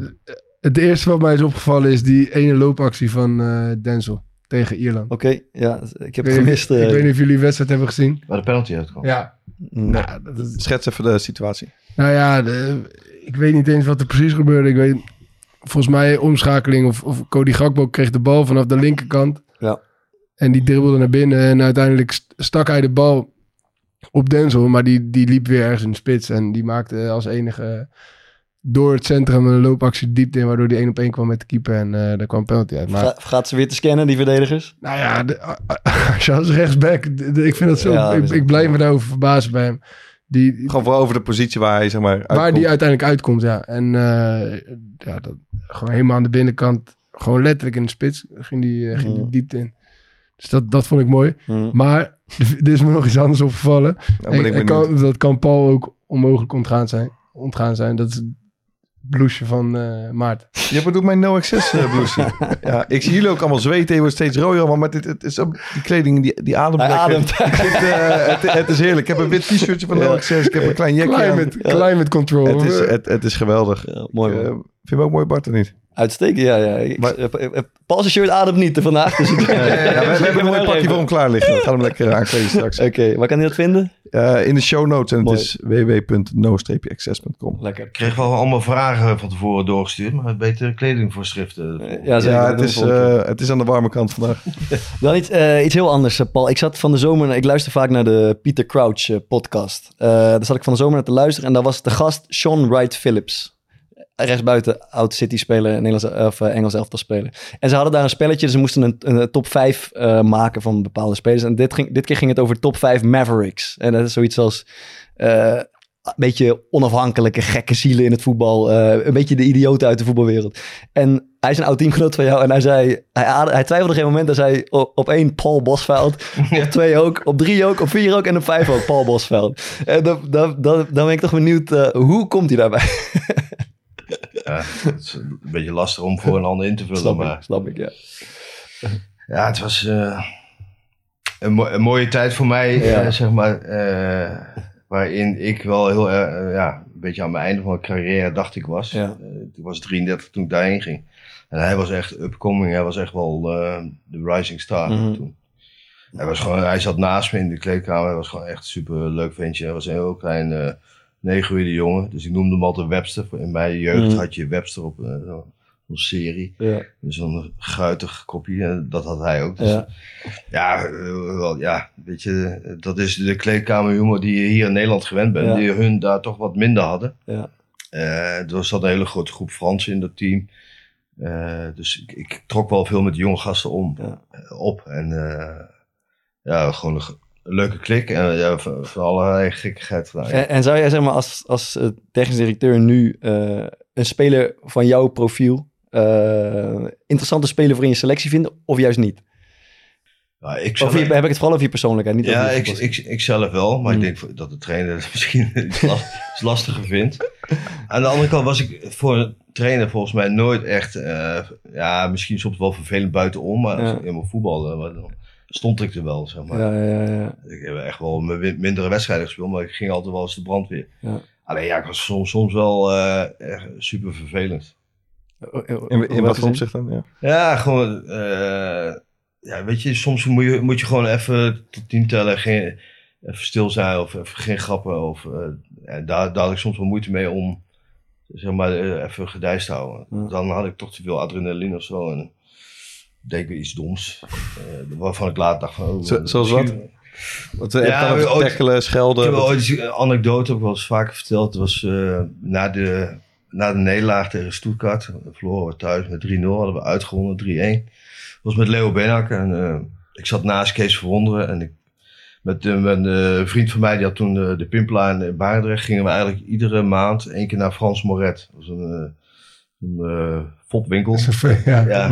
het eerste wat mij is opgevallen is die ene loopactie van eh Denzel tegen Ierland. Oké, ja, ik heb Ik het gemist. niet- eh. ik weet niet of jullie de wedstrijd hebben gezien. Waar de penalty uitkwam. Ja, Nou, dat Schets even de situatie. Nou ja, de- ik weet niet eens wat er precies gebeurde. Ik weet, volgens mij omschakeling of, of Cody Gakpo kreeg de bal vanaf de linkerkant. Ja. En die dribbelde naar binnen en uiteindelijk st- stak hij de bal op Denzel. Maar die, die liep weer ergens in de spits en die maakte als enige door het centrum een loopactie diepte in. Waardoor die één op één kwam met de keeper en eh daar kwam een penalty uit. Maar Ga- gaat ze weer te scannen, die verdedigers? nou ja, de, als je als rechtsback, de- de- ik vind dat zo, Ja, ik, blijf me daarover verbazen bij hem. Die, Gewoon vooral over de positie waar hij zeg maar Waar die uiteindelijk uitkomt, ja. En eh, ja, dat, gewoon helemaal aan de binnenkant, gewoon letterlijk in de spits, ging die, eh, ging die Mm. diepte in. Dus dat, dat vond ik mooi. Hm. Maar er is me nog iets anders opgevallen. Ik En- kan, dat kan Paul ook onmogelijk ontgaan zijn. Ontgaan zijn. Dat is blouseje van eh Maarten. Je bedoelt mijn no access uh, blouse. ja, ik zie jullie ook allemaal zweten. Je wordt steeds rooier allemaal. Maar dit, het is ook, die kleding, die, die ademt Hij lekker. ademt. Ik zit, eh, het, het is heerlijk. Ik heb een wit t-shirtje van no access. Ik heb een klein jekje aan. Climate, climate control. Het is, het, het is geweldig. Ja, mooi man. Eh, vind je hem ook mooi, Bart, of niet? Uitstekend, ja. ja. Ik, Maar- eh, eh, zijn shirt ademt niet vandaag. Dus ik, Ja, we, we hebben een mooi pakje voor hem klaar liggen. We gaan hem lekker aankleden straks. Oké, waar kan hij dat vinden? Eh, in de show notes. En het is www.no-access.com. Lekker. Ik kreeg wel allemaal vragen van tevoren doorgestuurd, maar betere kledingvoorschriften. Ja, zeker. Ja, Dat het is, eh, het is aan de warme kant vandaag. Dan iets, eh, iets heel anders, eh, Paul. Ik zat van de zomer, ik luister vaak naar de Peter Crouch eh, podcast. Eh, daar zat ik van de zomer naar te luisteren en daar was de gast Sean Wright Phillips. Rechtsbuiten, oud City speler, Nederlands of eh, Engels elftal speler. En ze hadden daar een spelletje, dus ze moesten een, een top 5 eh, maken van bepaalde spelers. En dit, ging, dit keer ging het over top 5 Mavericks. En dat is zoiets als eh, een beetje onafhankelijke, gekke zielen in het voetbal. een beetje de idioten uit de voetbalwereld. En hij is een oud teamgenoot van jou. En hij zei, hij, hij twijfelde geen moment. Hij zei op, op één Paul Bosveld. Op twee ook. Op drie ook. Op vier ook. En op vijf ook Paul Bosveld. En dan, dan, dan, dan ben ik toch benieuwd, hoe komt hij daarbij? Ja, het is een beetje lastig om voor een ander in te vullen. snap maar ik, snap ik, ja. Ja, het was eh, een, mo- een mooie tijd voor mij, Ja. eh, zeg maar. eh, waarin ik wel heel erg, ja, een beetje aan mijn einde van mijn carrière dacht ik was. Ja. Ik was 33 toen ik daarheen ging. En hij was echt upcoming. Hij was echt wel de rising star Mhm. toen. Hij, was gewoon, hij zat naast me in de kleedkamer. Hij was gewoon echt een super leuk ventje. Hij was een heel klein, eh negengroeide jongen. Dus ik noemde hem altijd Webster. In mijn jeugd Mhm. had je Webster op eh, zo- zo'n serie. ja. Zo'n guitig kopje, en dat had hij ook. Dus Ja. ja, eh, wel, ja, weet je, eh, dat is de kleedkamerhumor die je hier in Nederland gewend bent. Ja. Die hun daar toch wat minder hadden. Ja. Eh, er zat een hele grote groep Fransen in dat team. Eh, dus ik, ik trok wel veel met jonge gasten om, Ja. eh, op. En eh, ja, gewoon een, een leuke klik. En ja, van, van allerlei gekkigheid gedaan. En, en zou jij zeg maar als, als eh, technisch directeur nu eh, een speler van jouw profiel eh, interessante speler voor in je selectie vinden of juist niet? Ja, ik Of zelf- je, heb ik het vooral over je persoonlijkheid? Niet Ja, ik, ik, ik zelf wel, maar Hmm. ik denk dat de trainer het misschien iets last- iets lastiger vindt. Aan de andere kant was ik voor een trainer volgens mij nooit echt, eh, ja, misschien soms wel vervelend buitenom, maar als Ja. ik in mijn voetbal eh, maar stond ik er wel, zeg maar. Ja, ja, ja. Ik heb echt wel mijn mindere wedstrijden gespeeld, maar ik ging altijd wel eens de brandweer. Ja. Alleen ja, ik was soms, soms wel eh, echt super vervelend. In, in wat voor opzicht dan? Ja. Ja, gewoon. eh, ja, weet je, soms moet je, moet je gewoon even tot tien tellen, geen, even stil zijn of even geen grappen. Of, eh, en daar, daar had ik soms wel moeite mee om zeg maar, even gedijst te houden. Ja. Dan had ik toch te veel adrenaline of zo. En deed ik weer iets doms. eh, waarvan ik later dacht van. Oh, Zo- zoals misschien- Wat, uh, Ja, kan het ooit- tackelen, Ik schelden. heb wel wat- ooit een anekdote, heb ik wel eens vaker verteld. Het was eh, na, de, na de nederlaag tegen Stuttgart. We verloren we thuis met 3-0. Hadden we uitgewonnen, 3-1. Dat was met Leo Benak. En eh, ik zat naast Kees Verwonderen. En ik, met, eh, met een vriend van mij, die had toen de, de Pimpelaar in Barendrecht. Gingen we eigenlijk iedere maand één keer naar Frans Moret. Dat was een, eh, een eh, fopwinkel. ja. Ja,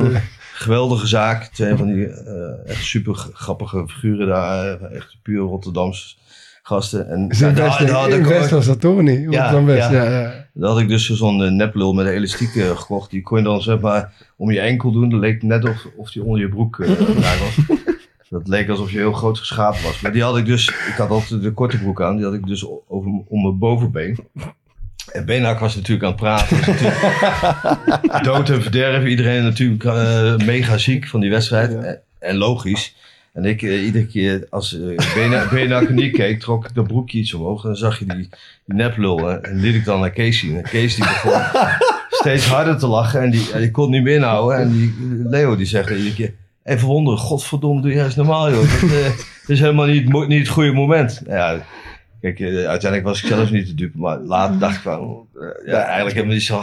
geweldige zaak. Twee van die eh, echt super grappige figuren daar. eh, Echt puur Rotterdamse gasten. En Is in ja, daar- West, in was dat toch niet? West, ja. ja. ja. daar had ik dus zo'n eh, neplul met een elastiek gekocht. Die kon je dan zeg maar om je enkel doen. Dat leek net of, of die onder je broek gedaan was. Dat leek alsof je heel groot geschapen was. Maar die had ik dus, ik had altijd de korte broek aan. Die had ik dus over, om mijn bovenbeen. En Benak was natuurlijk aan het praten. Dood en verderf. Iedereen natuurlijk eh, mega ziek van die wedstrijd. En, en logisch. En ik, eh, iedere keer als uh, Bena- Benakker niet keek, trok ik dat broekje iets omhoog. En dan zag je die, die neplul. hè. En liet ik dan naar Kees zien. En Kees die begon steeds harder te lachen. En die, en die kon niet meer inhouden. En die, Leo die zegt iedere keer... Even verwonderen, godverdomme, doe je eens normaal joh. Dat, eh, is helemaal niet, niet het goede moment. Ja, kijk, eh, uiteindelijk was ik zelf niet de dupe. Maar later dacht ik van, eh, ja, eigenlijk helemaal niet zo.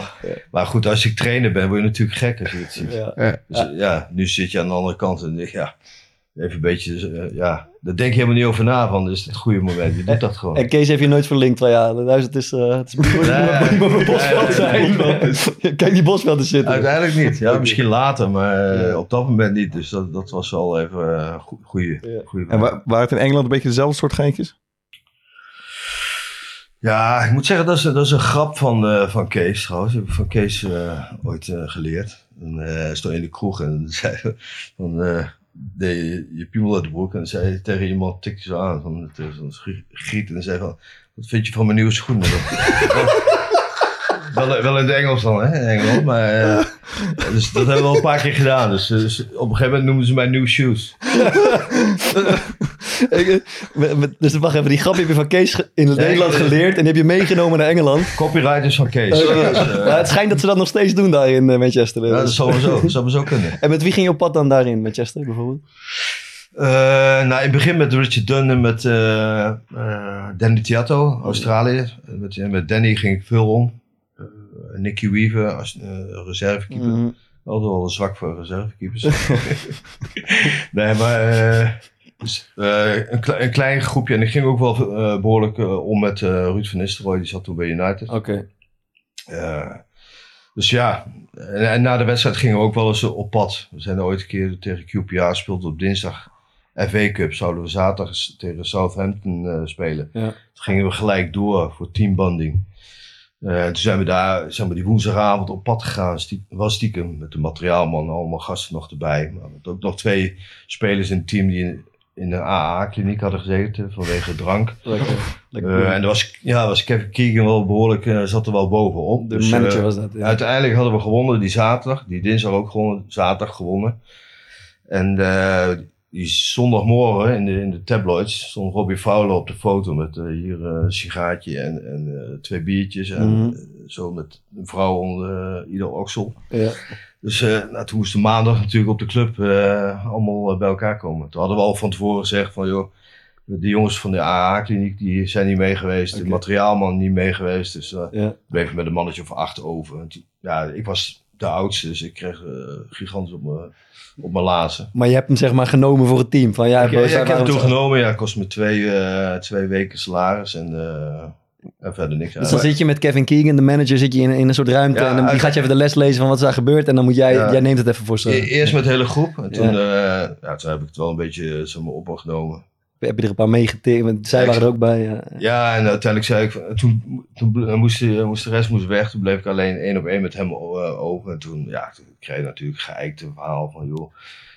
Maar goed, als ik trainer ben, word je natuurlijk gek als je het ziet. Ja. Dus eh, ja, nu zit je aan de andere kant en ja, even een beetje, ja, daar denk je helemaal niet over na van, is het goede moment? Je doet dat gewoon. En Kees heeft je nooit verlinkt van ja, luister, het is, eh het is moet een bosveld zijn. nee, Kijk die bosvelden zitten. Uiteindelijk niet, ja, misschien later, maar Ja. op dat moment niet. Dus dat, dat was wel even go- goeie, Ja. goeie En wa- waren het in Engeland een beetje dezelfde soort geintjes? Ja, ik moet zeggen, dat is, dat is een grap van, eh, van Kees trouwens. Dat heb ik van Kees eh, ooit eh, geleerd. En stond in de kroeg en zei van, deed je, piemel uit de broek. En zei tegen iemand, tikte zo aan, van is schrie- griet. En zei van, wat vind je van mijn nieuwe schoenen? wel, wel in het Engels dan, hè, in Engeland. Maar, eh, dus dat hebben we al een paar keer gedaan. Dus, dus op een gegeven moment noemden ze mij New Shoes. Ik, eh, dus wacht even, die grap heb je van Kees in Nederland eh, geleerd en die heb je meegenomen naar Engeland. Copyright is van Kees. Oké. Dus, eh, maar het schijnt dat ze dat nog steeds doen daar in eh, Manchester. ja, dat zou zo, zou zo kunnen. En met wie ging je op pad dan daar in Manchester bijvoorbeeld? Eh, nou, het begin met Richard Dunn en met eh, eh, Danny Tiato, Australië. Met Danny ging ik veel om. Eh, Nicky Weaver als eh, reservekeeper. Mhm. Altijd wel zwak voor reservekeepers. nee, maar eh, dus, een, kle- een klein groepje. En ik ging ook wel eh, behoorlijk eh, om met Ruud van Nistelrooy. Die zat toen bij United. Oké. Dus ja, en, en na de wedstrijd gingen we ook wel eens op pad. We zijn ooit een keer tegen QPR gespeeld op dinsdag. FA Cup zouden we zaterdag tegen Southampton spelen. Ja. Toen gingen we gelijk door voor teambanding. Eh, toen zijn we daar zeg maar, die woensdagavond op pad gegaan. Stie wel stiekem met de materiaalman, allemaal gasten nog erbij. Maar hadden ook nog twee spelers in het team die in, in een AA-kliniek hadden gezeten vanwege drank. Lekker. Lekker. Eh, en er was, ja, was Kevin Keegan wel behoorlijk, eh, zat er wel bovenop. de Dus, manager was dat. Ja. Uiteindelijk hadden we gewonnen die zaterdag. Die dinsdag ook gewonnen, zaterdag gewonnen. En die zondagmorgen in de, in de tabloids stond Robbie Fowler op de foto met eh, hier eh, een sigaartje en, en eh, twee biertjes. En Mhm. zo met een vrouw onder ieder oksel. Ja. Dus nou, toen moesten maandag natuurlijk op de club allemaal bij elkaar komen. Toen hadden we al van tevoren gezegd van joh, de jongens van de AA-kliniek die zijn niet mee geweest. De materiaalman niet mee geweest. Dus eh Ja. bleef met een mannetje of acht over. Ja, ik was de oudste, dus ik kreeg eh gigantisch op mijn, op mijn lazen. Maar je hebt hem zeg maar genomen voor het team. Van, ja, ik, ja, ik heb hem toen genomen, ja, kost me twee, eh, twee weken salaris en, eh, en verder niks. Dus dan zit je met Kevin Keegan, de manager, zit je in, in een soort ruimte. Ja, en dan die gaat je even de les lezen van wat is daar gebeurd. En dan moet jij, jij neemt het even voor ze. E- Eerst met de hele groep en toen, Ja. ja, toen heb ik het wel een beetje zeg maar, opgenomen. Heb je er een paar meegetikt? Want zij waren er ook bij. ja. Ja, en uiteindelijk zei ik, toen, moest, de- moest de rest moest weg. Toen bleef ik alleen één op één met hem eh, over. En toen, ja, toen kreeg ik natuurlijk geëikte verhaal van, joh,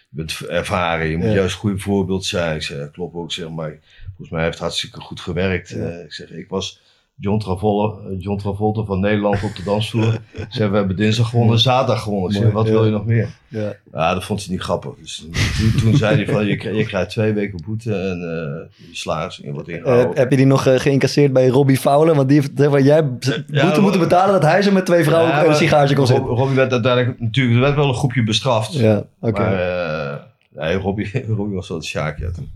je bent ervaren, je moet Ja. juist een goed voorbeeld zijn. Ik zei, klopt ook, zeg maar. Volgens mij heeft het hartstikke goed gewerkt. Ja. Eh, ik zeg, ik was John Travolta, eh, John Travolta van Nederland op de dansvloer. Zeg, we hebben dinsdag gewonnen, zaterdag gewonnen. Zeg, wat wil je nog meer? Ja. Ja, dat vond ze niet grappig. Dus toen, toen zei hij van, je, krijgt- je krijgt twee weken boete en eh je je wordt Eh, ingehouden. heb je die nog eh, geïncasseerd bij Robbie Fowler? Want die heeft maar, jij boete Ja, moeten betalen dat hij ze met twee vrouwen Ja, een sigaartje kon zetten. Robbie werd uiteindelijk natuurlijk er werd wel een groepje bestraft. Ja, oké. Maar nee, Robbie, Robbie was wel het sjaakje. toen.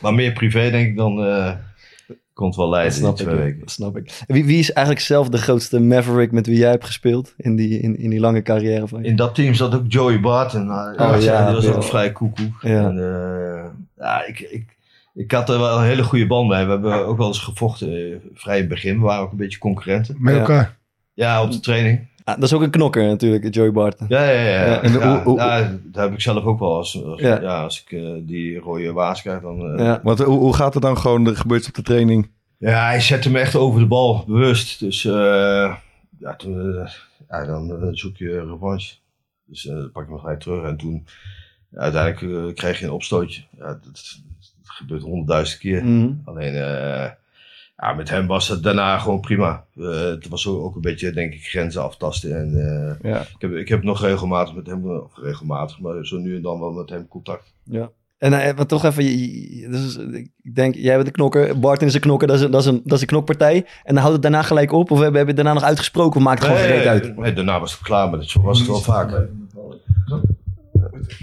Maar meer privé denk ik dan het wel leiden in snap ik. twee ja, weken. Dat snap ik. Wie, wie is eigenlijk zelf de grootste Maverick met wie jij hebt gespeeld in die, in, in die lange carrière van je? In dat team zat ook Joey Barton. Uh, Oh, ja, die was ook vrij koekoe. Ja. En, eh, ja, ik, ik, ik had er wel een hele goede band mee. We hebben ook wel eens gevochten eh, vrij in het begin. We waren ook een beetje concurrenten. Met elkaar. Ja, op de training. Ah, dat is ook een knokker natuurlijk, Joey Barton. Ja, ja, ja. Ja, ja. en Ja, hoe- hoe- ja, dat heb ik zelf ook wel. Als, als, Ja. ja. als ik eh, die rode waas krijg, dan... eh, Ja. Want hoe, hoe gaat het dan gewoon? Er gebeurt op de training. Ja, hij zette me echt over de bal, bewust. Dus eh, ja, toen, ja, dan zoek je revanche. Dus eh, dan pak ik me gelijk terug. En toen, uiteindelijk kreeg je een opstootje. Ja, dat, dat gebeurt honderdduizend keer. Mhm. Alleen, eh, ja, met hem was het daarna gewoon prima. Eh, het was ook, ook een beetje, denk ik, grenzen aftasten. En eh, Ja. ik, heb, ik heb nog regelmatig met hem, of regelmatig, maar zo nu en dan wel met hem contact. Ja. En eh, wat toch even, dus, ik denk, jij bent de knokker, Barton is een knokker, dat is een, dat is een, dat is een knokpartij. En dan houdt het daarna gelijk op, of hebben we het daarna nog uitgesproken, of maakt het gewoon gereed uit? nee, daarna was het klaar, maar dat zo was het wel vaak.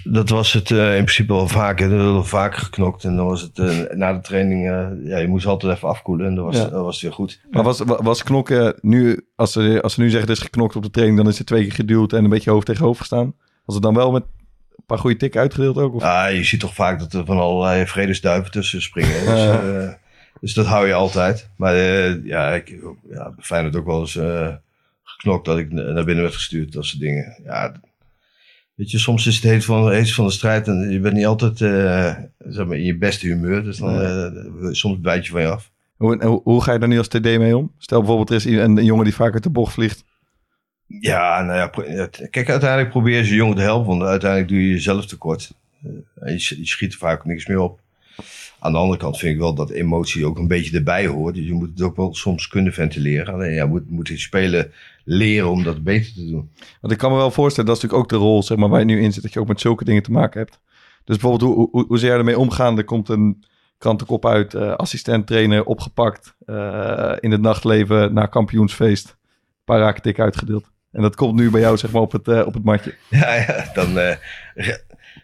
Dat was het eh, in principe wel vaker. Er werd wel vaker geknokt. En dan was het eh, na de training, eh, ja, je moest altijd even afkoelen. En dan was, Ja. dan was het weer goed. Maar was, wa- was knokken nu, als ze, als ze nu zeggen het is geknokt op de training, dan is het twee keer geduwd en een beetje hoofd tegen hoofd gestaan. Was het dan wel met een paar goede tikken uitgedeeld ook? Of? Ja, je ziet toch vaak dat er van allerlei vredesduiven tussen springen. Dus, eh, dus dat hou je altijd. Maar eh, ja, ik ja, bij Feyenoord ook wel eens eh, geknokt dat ik na- naar binnen werd gestuurd. Dat soort dingen. Ja, weet je, soms is het heet van, heet van de strijd en je bent niet altijd eh, zeg maar, in je beste humeur. Dus dan eh, soms bijt je van je af. Hoe, hoe, hoe ga je daar nu als TD mee om? Stel bijvoorbeeld er is een, een jongen die vaak uit de bocht vliegt. Ja, nou ja, kijk, uiteindelijk probeer je ze jongen te helpen, want uiteindelijk doe je jezelf tekort. Eh, en je, je schiet er vaak niks meer op. Aan de andere kant vind ik wel dat emotie ook een beetje erbij hoort. Dus je moet het ook wel soms kunnen ventileren. Alleen ja, moet, moet die spelen leren om dat beter te doen. Want ik kan me wel voorstellen, dat is natuurlijk ook de rol zeg maar, waar je nu in zit, dat je ook met zulke dingen te maken hebt. Dus bijvoorbeeld, hoe, hoe, hoe zou jij ermee omgaan? Er komt een krantenkop uit, eh, assistent trainer opgepakt eh, in het nachtleven na kampioensfeest. Een paar raken tik uitgedeeld. En dat komt nu bij jou zeg maar op het, eh, op het matje. Ja, ja dan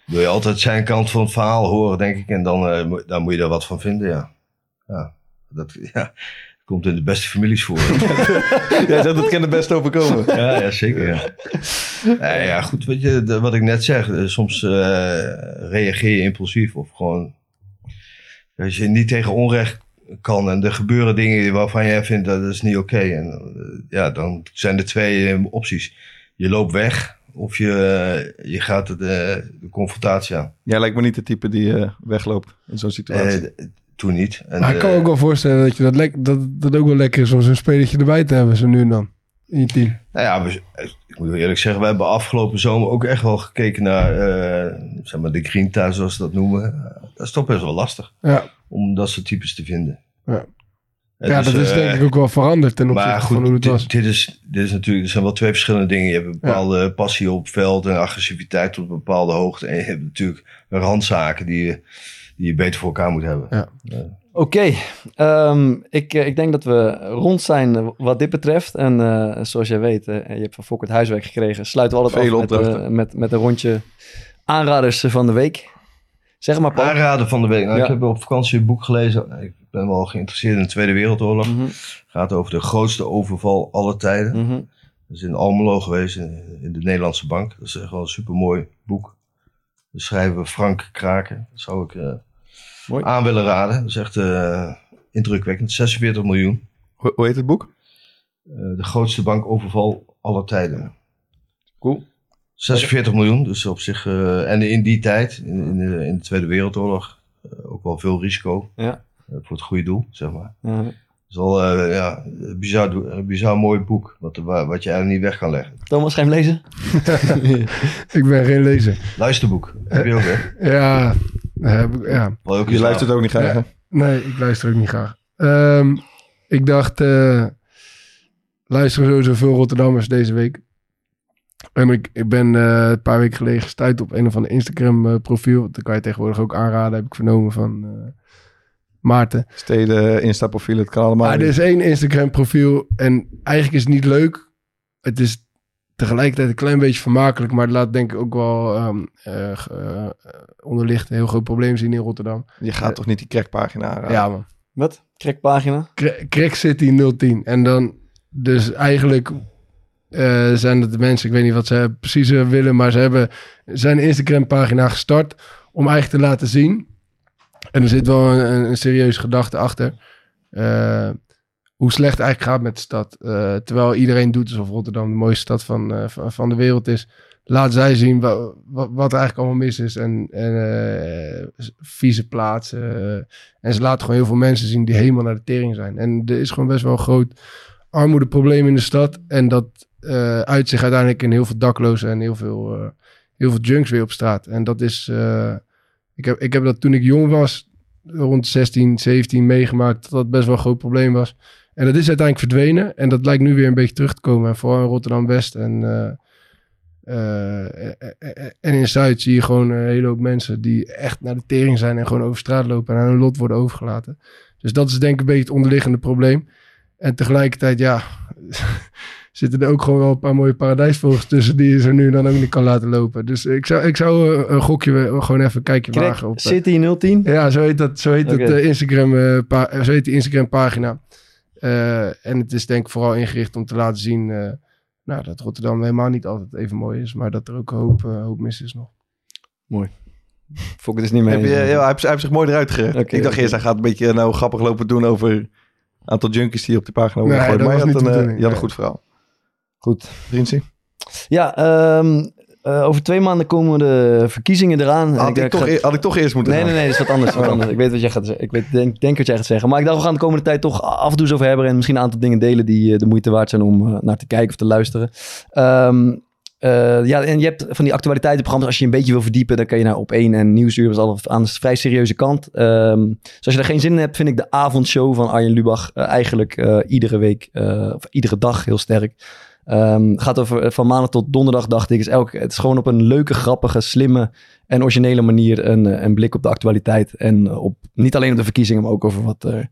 wil je altijd zijn kant van het verhaal horen, denk ik. En dan, eh, moet- dan moet je er wat van vinden, ja. Ja, dat ja, komt in de beste families voor. Jij zegt, het kan het best overkomen. Ja, ja zeker. Ja. Nee, ja, goed, weet je, de- wat ik net zeg, eh, soms eh, reageer je impulsief of gewoon. Als je niet tegen onrecht kan en er gebeuren dingen waarvan jij vindt dat is niet oké. En ja, dan zijn er twee opties. Je loopt weg of je, eh, je gaat de, de confrontatie aan. Jij lijkt me niet de type die eh, wegloopt in zo'n situatie. Eh, toen niet. En, Maar ik kan me eh, ook wel voorstellen dat je dat, lek, dat, dat ook wel lekker is om zo'n spelertje erbij te hebben, zo nu en dan. In je team. Nou ja, we, ik moet wel eerlijk zeggen, we hebben afgelopen zomer ook echt wel gekeken naar eh, zeg maar de grinta, zoals ze dat noemen. Dat is toch best wel lastig Ja, om dat soort types te vinden. Ja. Het ja dat is eh, denk ik ook wel veranderd ten opzichte Maar van hoe goed, het dit, was. dit, is, dit is natuurlijk, er zijn wel twee verschillende dingen. Je hebt een bepaalde passie op het veld en agressiviteit tot een bepaalde hoogte. En je hebt natuurlijk randzaken die je, die je beter voor elkaar moet hebben. Ja. Oké, ehm, ik, eh, ik denk dat we rond zijn eh, wat dit betreft. En eh, zoals jij weet, eh, je hebt van Fok het huiswerk gekregen. Sluiten we altijd Vele af met, eh, met, met een rondje aanraders van de week. Zeg maar, Paul. Aanraden van de week. Nou, Ja. Ik heb op vakantie een boek gelezen. Ik ben wel geïnteresseerd in de Tweede Wereldoorlog. Mhm, gaat over de grootste overval aller tijden. mhm. Dat is in Almelo geweest, in, in de Nederlandse Bank. Dat is echt wel een supermooi boek. De schrijver Frank Kraken. Dat zou ik eh, Mooi. aan willen raden. Dat is echt eh, indrukwekkend. 46 miljoen. Hoe, hoe heet het boek? Eh, de grootste bankoverval aller tijden. Cool. 46 miljoen, dus op zich. en in die tijd, in, in, de, in de Tweede Wereldoorlog, ook wel veel risico. Ja. Eh, voor het goede doel, zeg maar. Ja. Het is wel eh, ja, een bizar, een bizar mooi boek, wat, wa- wat je eigenlijk niet weg kan leggen. Thomas, ga je hem lezen? Ik ben geen lezer. Luisterboek, heb je ook, hè? Ja, heb ik- ja. Wel ook Je luistert ook niet graag? Nee, ik luister ook niet graag. Ehm, ik dacht, eh luisteren sowieso veel Rotterdammers deze week. En ik, ik ben eh, een paar weken geleden gestuurd op een of ander Instagram eh, profiel. Dat kan je tegenwoordig ook aanraden, heb ik vernomen van eh, Maarten. Steden, Insta-profielen, het kan allemaal. Maar er is één Instagram profiel en eigenlijk is het niet leuk. Het is tegelijkertijd een klein beetje vermakelijk, maar het laat denk ik ook wel ehm eh, eh, onderlicht een heel groot probleem zien in Rotterdam. Je gaat toch niet die crackpagina aanraden? Ja man. Wat? Crackpagina? Cra- Crack City 010. En dan, dus eigenlijk eh, zijn het de mensen, ik weet niet wat ze precies eh, willen, maar ze hebben zijn Instagram-pagina gestart om eigenlijk te laten zien. En er zit wel een, een, serieuze gedachte achter. eh, hoe slecht eigenlijk gaat met de stad. Eh, terwijl iedereen doet alsof Rotterdam de mooiste stad van, eh, van, de wereld is. Laat zij zien wa- wa- wat er eigenlijk allemaal mis is. En, en vieze plaatsen. en ze laten gewoon heel veel mensen zien die helemaal naar de tering zijn. En er is gewoon best wel een groot armoedeprobleem in de stad. En dat uit zich uiteindelijk in heel veel daklozen en heel veel, heel veel junks weer op straat. En dat is... ik, heb, ik heb dat toen ik jong was, rond 16, 17, meegemaakt... dat dat best wel een groot probleem was. En dat is uiteindelijk verdwenen. En dat lijkt nu weer een beetje terug te komen. En vooral in Rotterdam-West en... Eh, eh, eh, en in Zuid zie je gewoon een hele hoop mensen die echt naar de tering zijn en gewoon over straat lopen en aan hun lot worden overgelaten. Dus dat is denk ik een beetje het onderliggende probleem. En tegelijkertijd, ja, zitten er ook gewoon wel een paar mooie paradijsvogels tussen die je zo nu en dan ook niet kan laten lopen. Dus ik zou, ik zou eh, een gokje, eh, gewoon even een kijkje Krek, wagen op. eh, City 010. ja, zo heet dat. Zo heet, Oké. het, eh, Instagram, eh, pa- eh, zo heet die Instagram pagina. Eh, en het is denk ik vooral ingericht om te laten zien eh, nou, dat Rotterdam helemaal niet altijd even mooi is. Maar dat er ook een hoop, eh, hoop mis is nog. Fok het is niet meer. Heb je, ja, hij, heeft, hij heeft zich mooi eruit. Oké, ik dacht eerst, hij gaat een beetje nou, grappig lopen doen over een aantal junkies die op die pagina worden Nee, gegooid. Maar je had, een, de eh, je had een goed verhaal. Goed. Vriendsie? Ja, ehm, eh, over twee maanden komen de verkiezingen eraan. En Had, denk, ik toch, e- had ik toch eerst moeten Nee, gaan. nee, nee, dat is wat anders. wat anders. Ik weet wat jij gaat zeggen. Ik weet, denk, denk wat jij gaat zeggen. Maar ik dacht, we gaan de komende tijd toch af en toe over hebben. En misschien een aantal dingen delen die eh, de moeite waard zijn om eh, naar te kijken of te luisteren. Ehm, eh, ja, en je hebt van die actualiteitenprogramma's. Als je een beetje wil verdiepen, dan kan je naar op 1 en Nieuwsuur. Dat is al aan de vrij serieuze kant. Ehm, dus als je er geen zin in hebt, vind ik de avondshow van Arjen Lubach eigenlijk iedere week, of iedere dag heel sterk. Ehm, gaat over eh, van maandag tot donderdag, dacht ik. Is elke, het is gewoon op een leuke, grappige, slimme en originele manier een, eh, een blik op de actualiteit. En eh, op, niet alleen op de verkiezingen, maar ook over wat er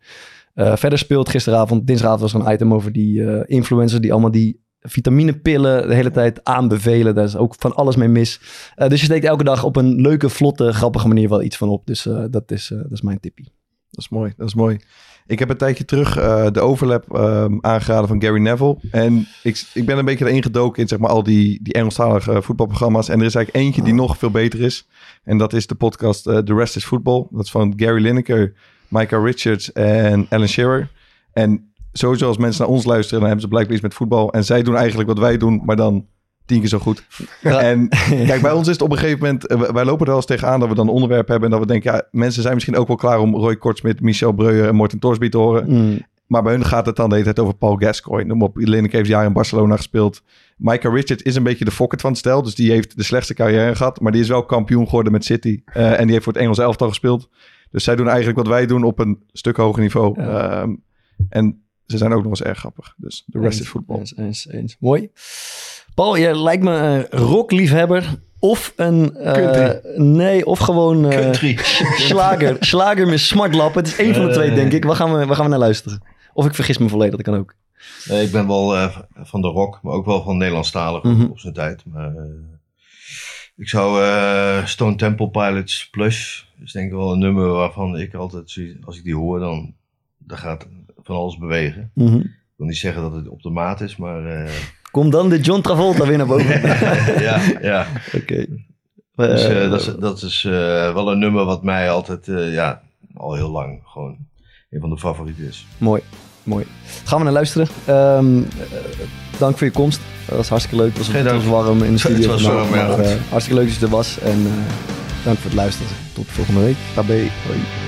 verder speelt. Gisteravond, dinsdagavond was er een item over die influencers die allemaal die vitaminepillen de hele tijd aanbevelen. Daar is ook van alles mee mis. Dus je steekt elke dag op een leuke, vlotte, grappige manier wel iets van op. Dus dat, is, dat is mijn tippie. Dat is mooi, dat is mooi. Ik heb een tijdje terug eh, de overlap ehm, aangeraden van Gary Neville. En ik, ik ben een beetje erin gedoken in zeg maar, al die, die Engelstalige voetbalprogramma's. En er is eigenlijk eentje die nog veel beter is. En dat is de podcast eh, The Rest is Football. Dat is van Gary Lineker, Micah Richards en Alan Shearer. En sowieso als mensen naar ons luisteren, dan hebben ze blijkbaar iets met voetbal. En zij doen eigenlijk wat wij doen, maar dan tien keer zo goed. Ja. En kijk, bij ons is het op een gegeven moment... eh, wij lopen er wel eens tegenaan dat we dan een onderwerp hebben... en dat we denken, ja, mensen zijn misschien ook wel klaar... om Roy Kortsmit, Michel Breuer en Morten Torsby te horen. Mm. Maar bij hun gaat het dan de hele tijd over Paul Gascoigne. Noem op, Lineker heeft jaren in Barcelona gespeeld. Micah Richards is een beetje de fokker van het stel. Dus die heeft de slechtste carrière gehad. Maar die is wel kampioen geworden met City. Eh, en die heeft voor het Engels elftal gespeeld. Dus zij doen eigenlijk wat wij doen op een stuk hoger niveau. Ja. Ehm, en ze zijn ook nog eens erg grappig. Dus de rest is voetbal. Eens, eens, eens. Mooi. Paul, jij lijkt me een rockliefhebber. Of een... eh, Country. nee, of gewoon... eh, Country. Slager. Slager met smartlap. Het is één van de twee, denk ik. Waar gaan, we, waar gaan we naar luisteren? Of ik vergis me volledig, dat kan ook. Nee, ik ben wel eh, van de rock, maar ook wel van Nederlandstalig Mhm. op zijn tijd. Maar eh, ik zou eh, Stone Temple Pilots Plus, is denk ik wel een nummer waarvan ik altijd, zie- als ik die hoor, dan, dan gaat van alles bewegen. Mhm. Ik wil niet zeggen dat het op de maat is, maar eh, Kom dan de John Travolta weer naar boven. ja, ja. Oké. Dus, Eh, eh, dat is, dat is eh, wel een nummer wat mij altijd, ja, al heel lang gewoon een van de favorieten is. Mooi, mooi. Gaan we naar luisteren. Eh, dank voor je komst. Dat was hartstikke leuk. Het was, het was warm in de studio. Het was warm, ja, maar, hartstikke leuk dat je er was. En dank voor het luisteren. Tot volgende week. Tabé. Hoi.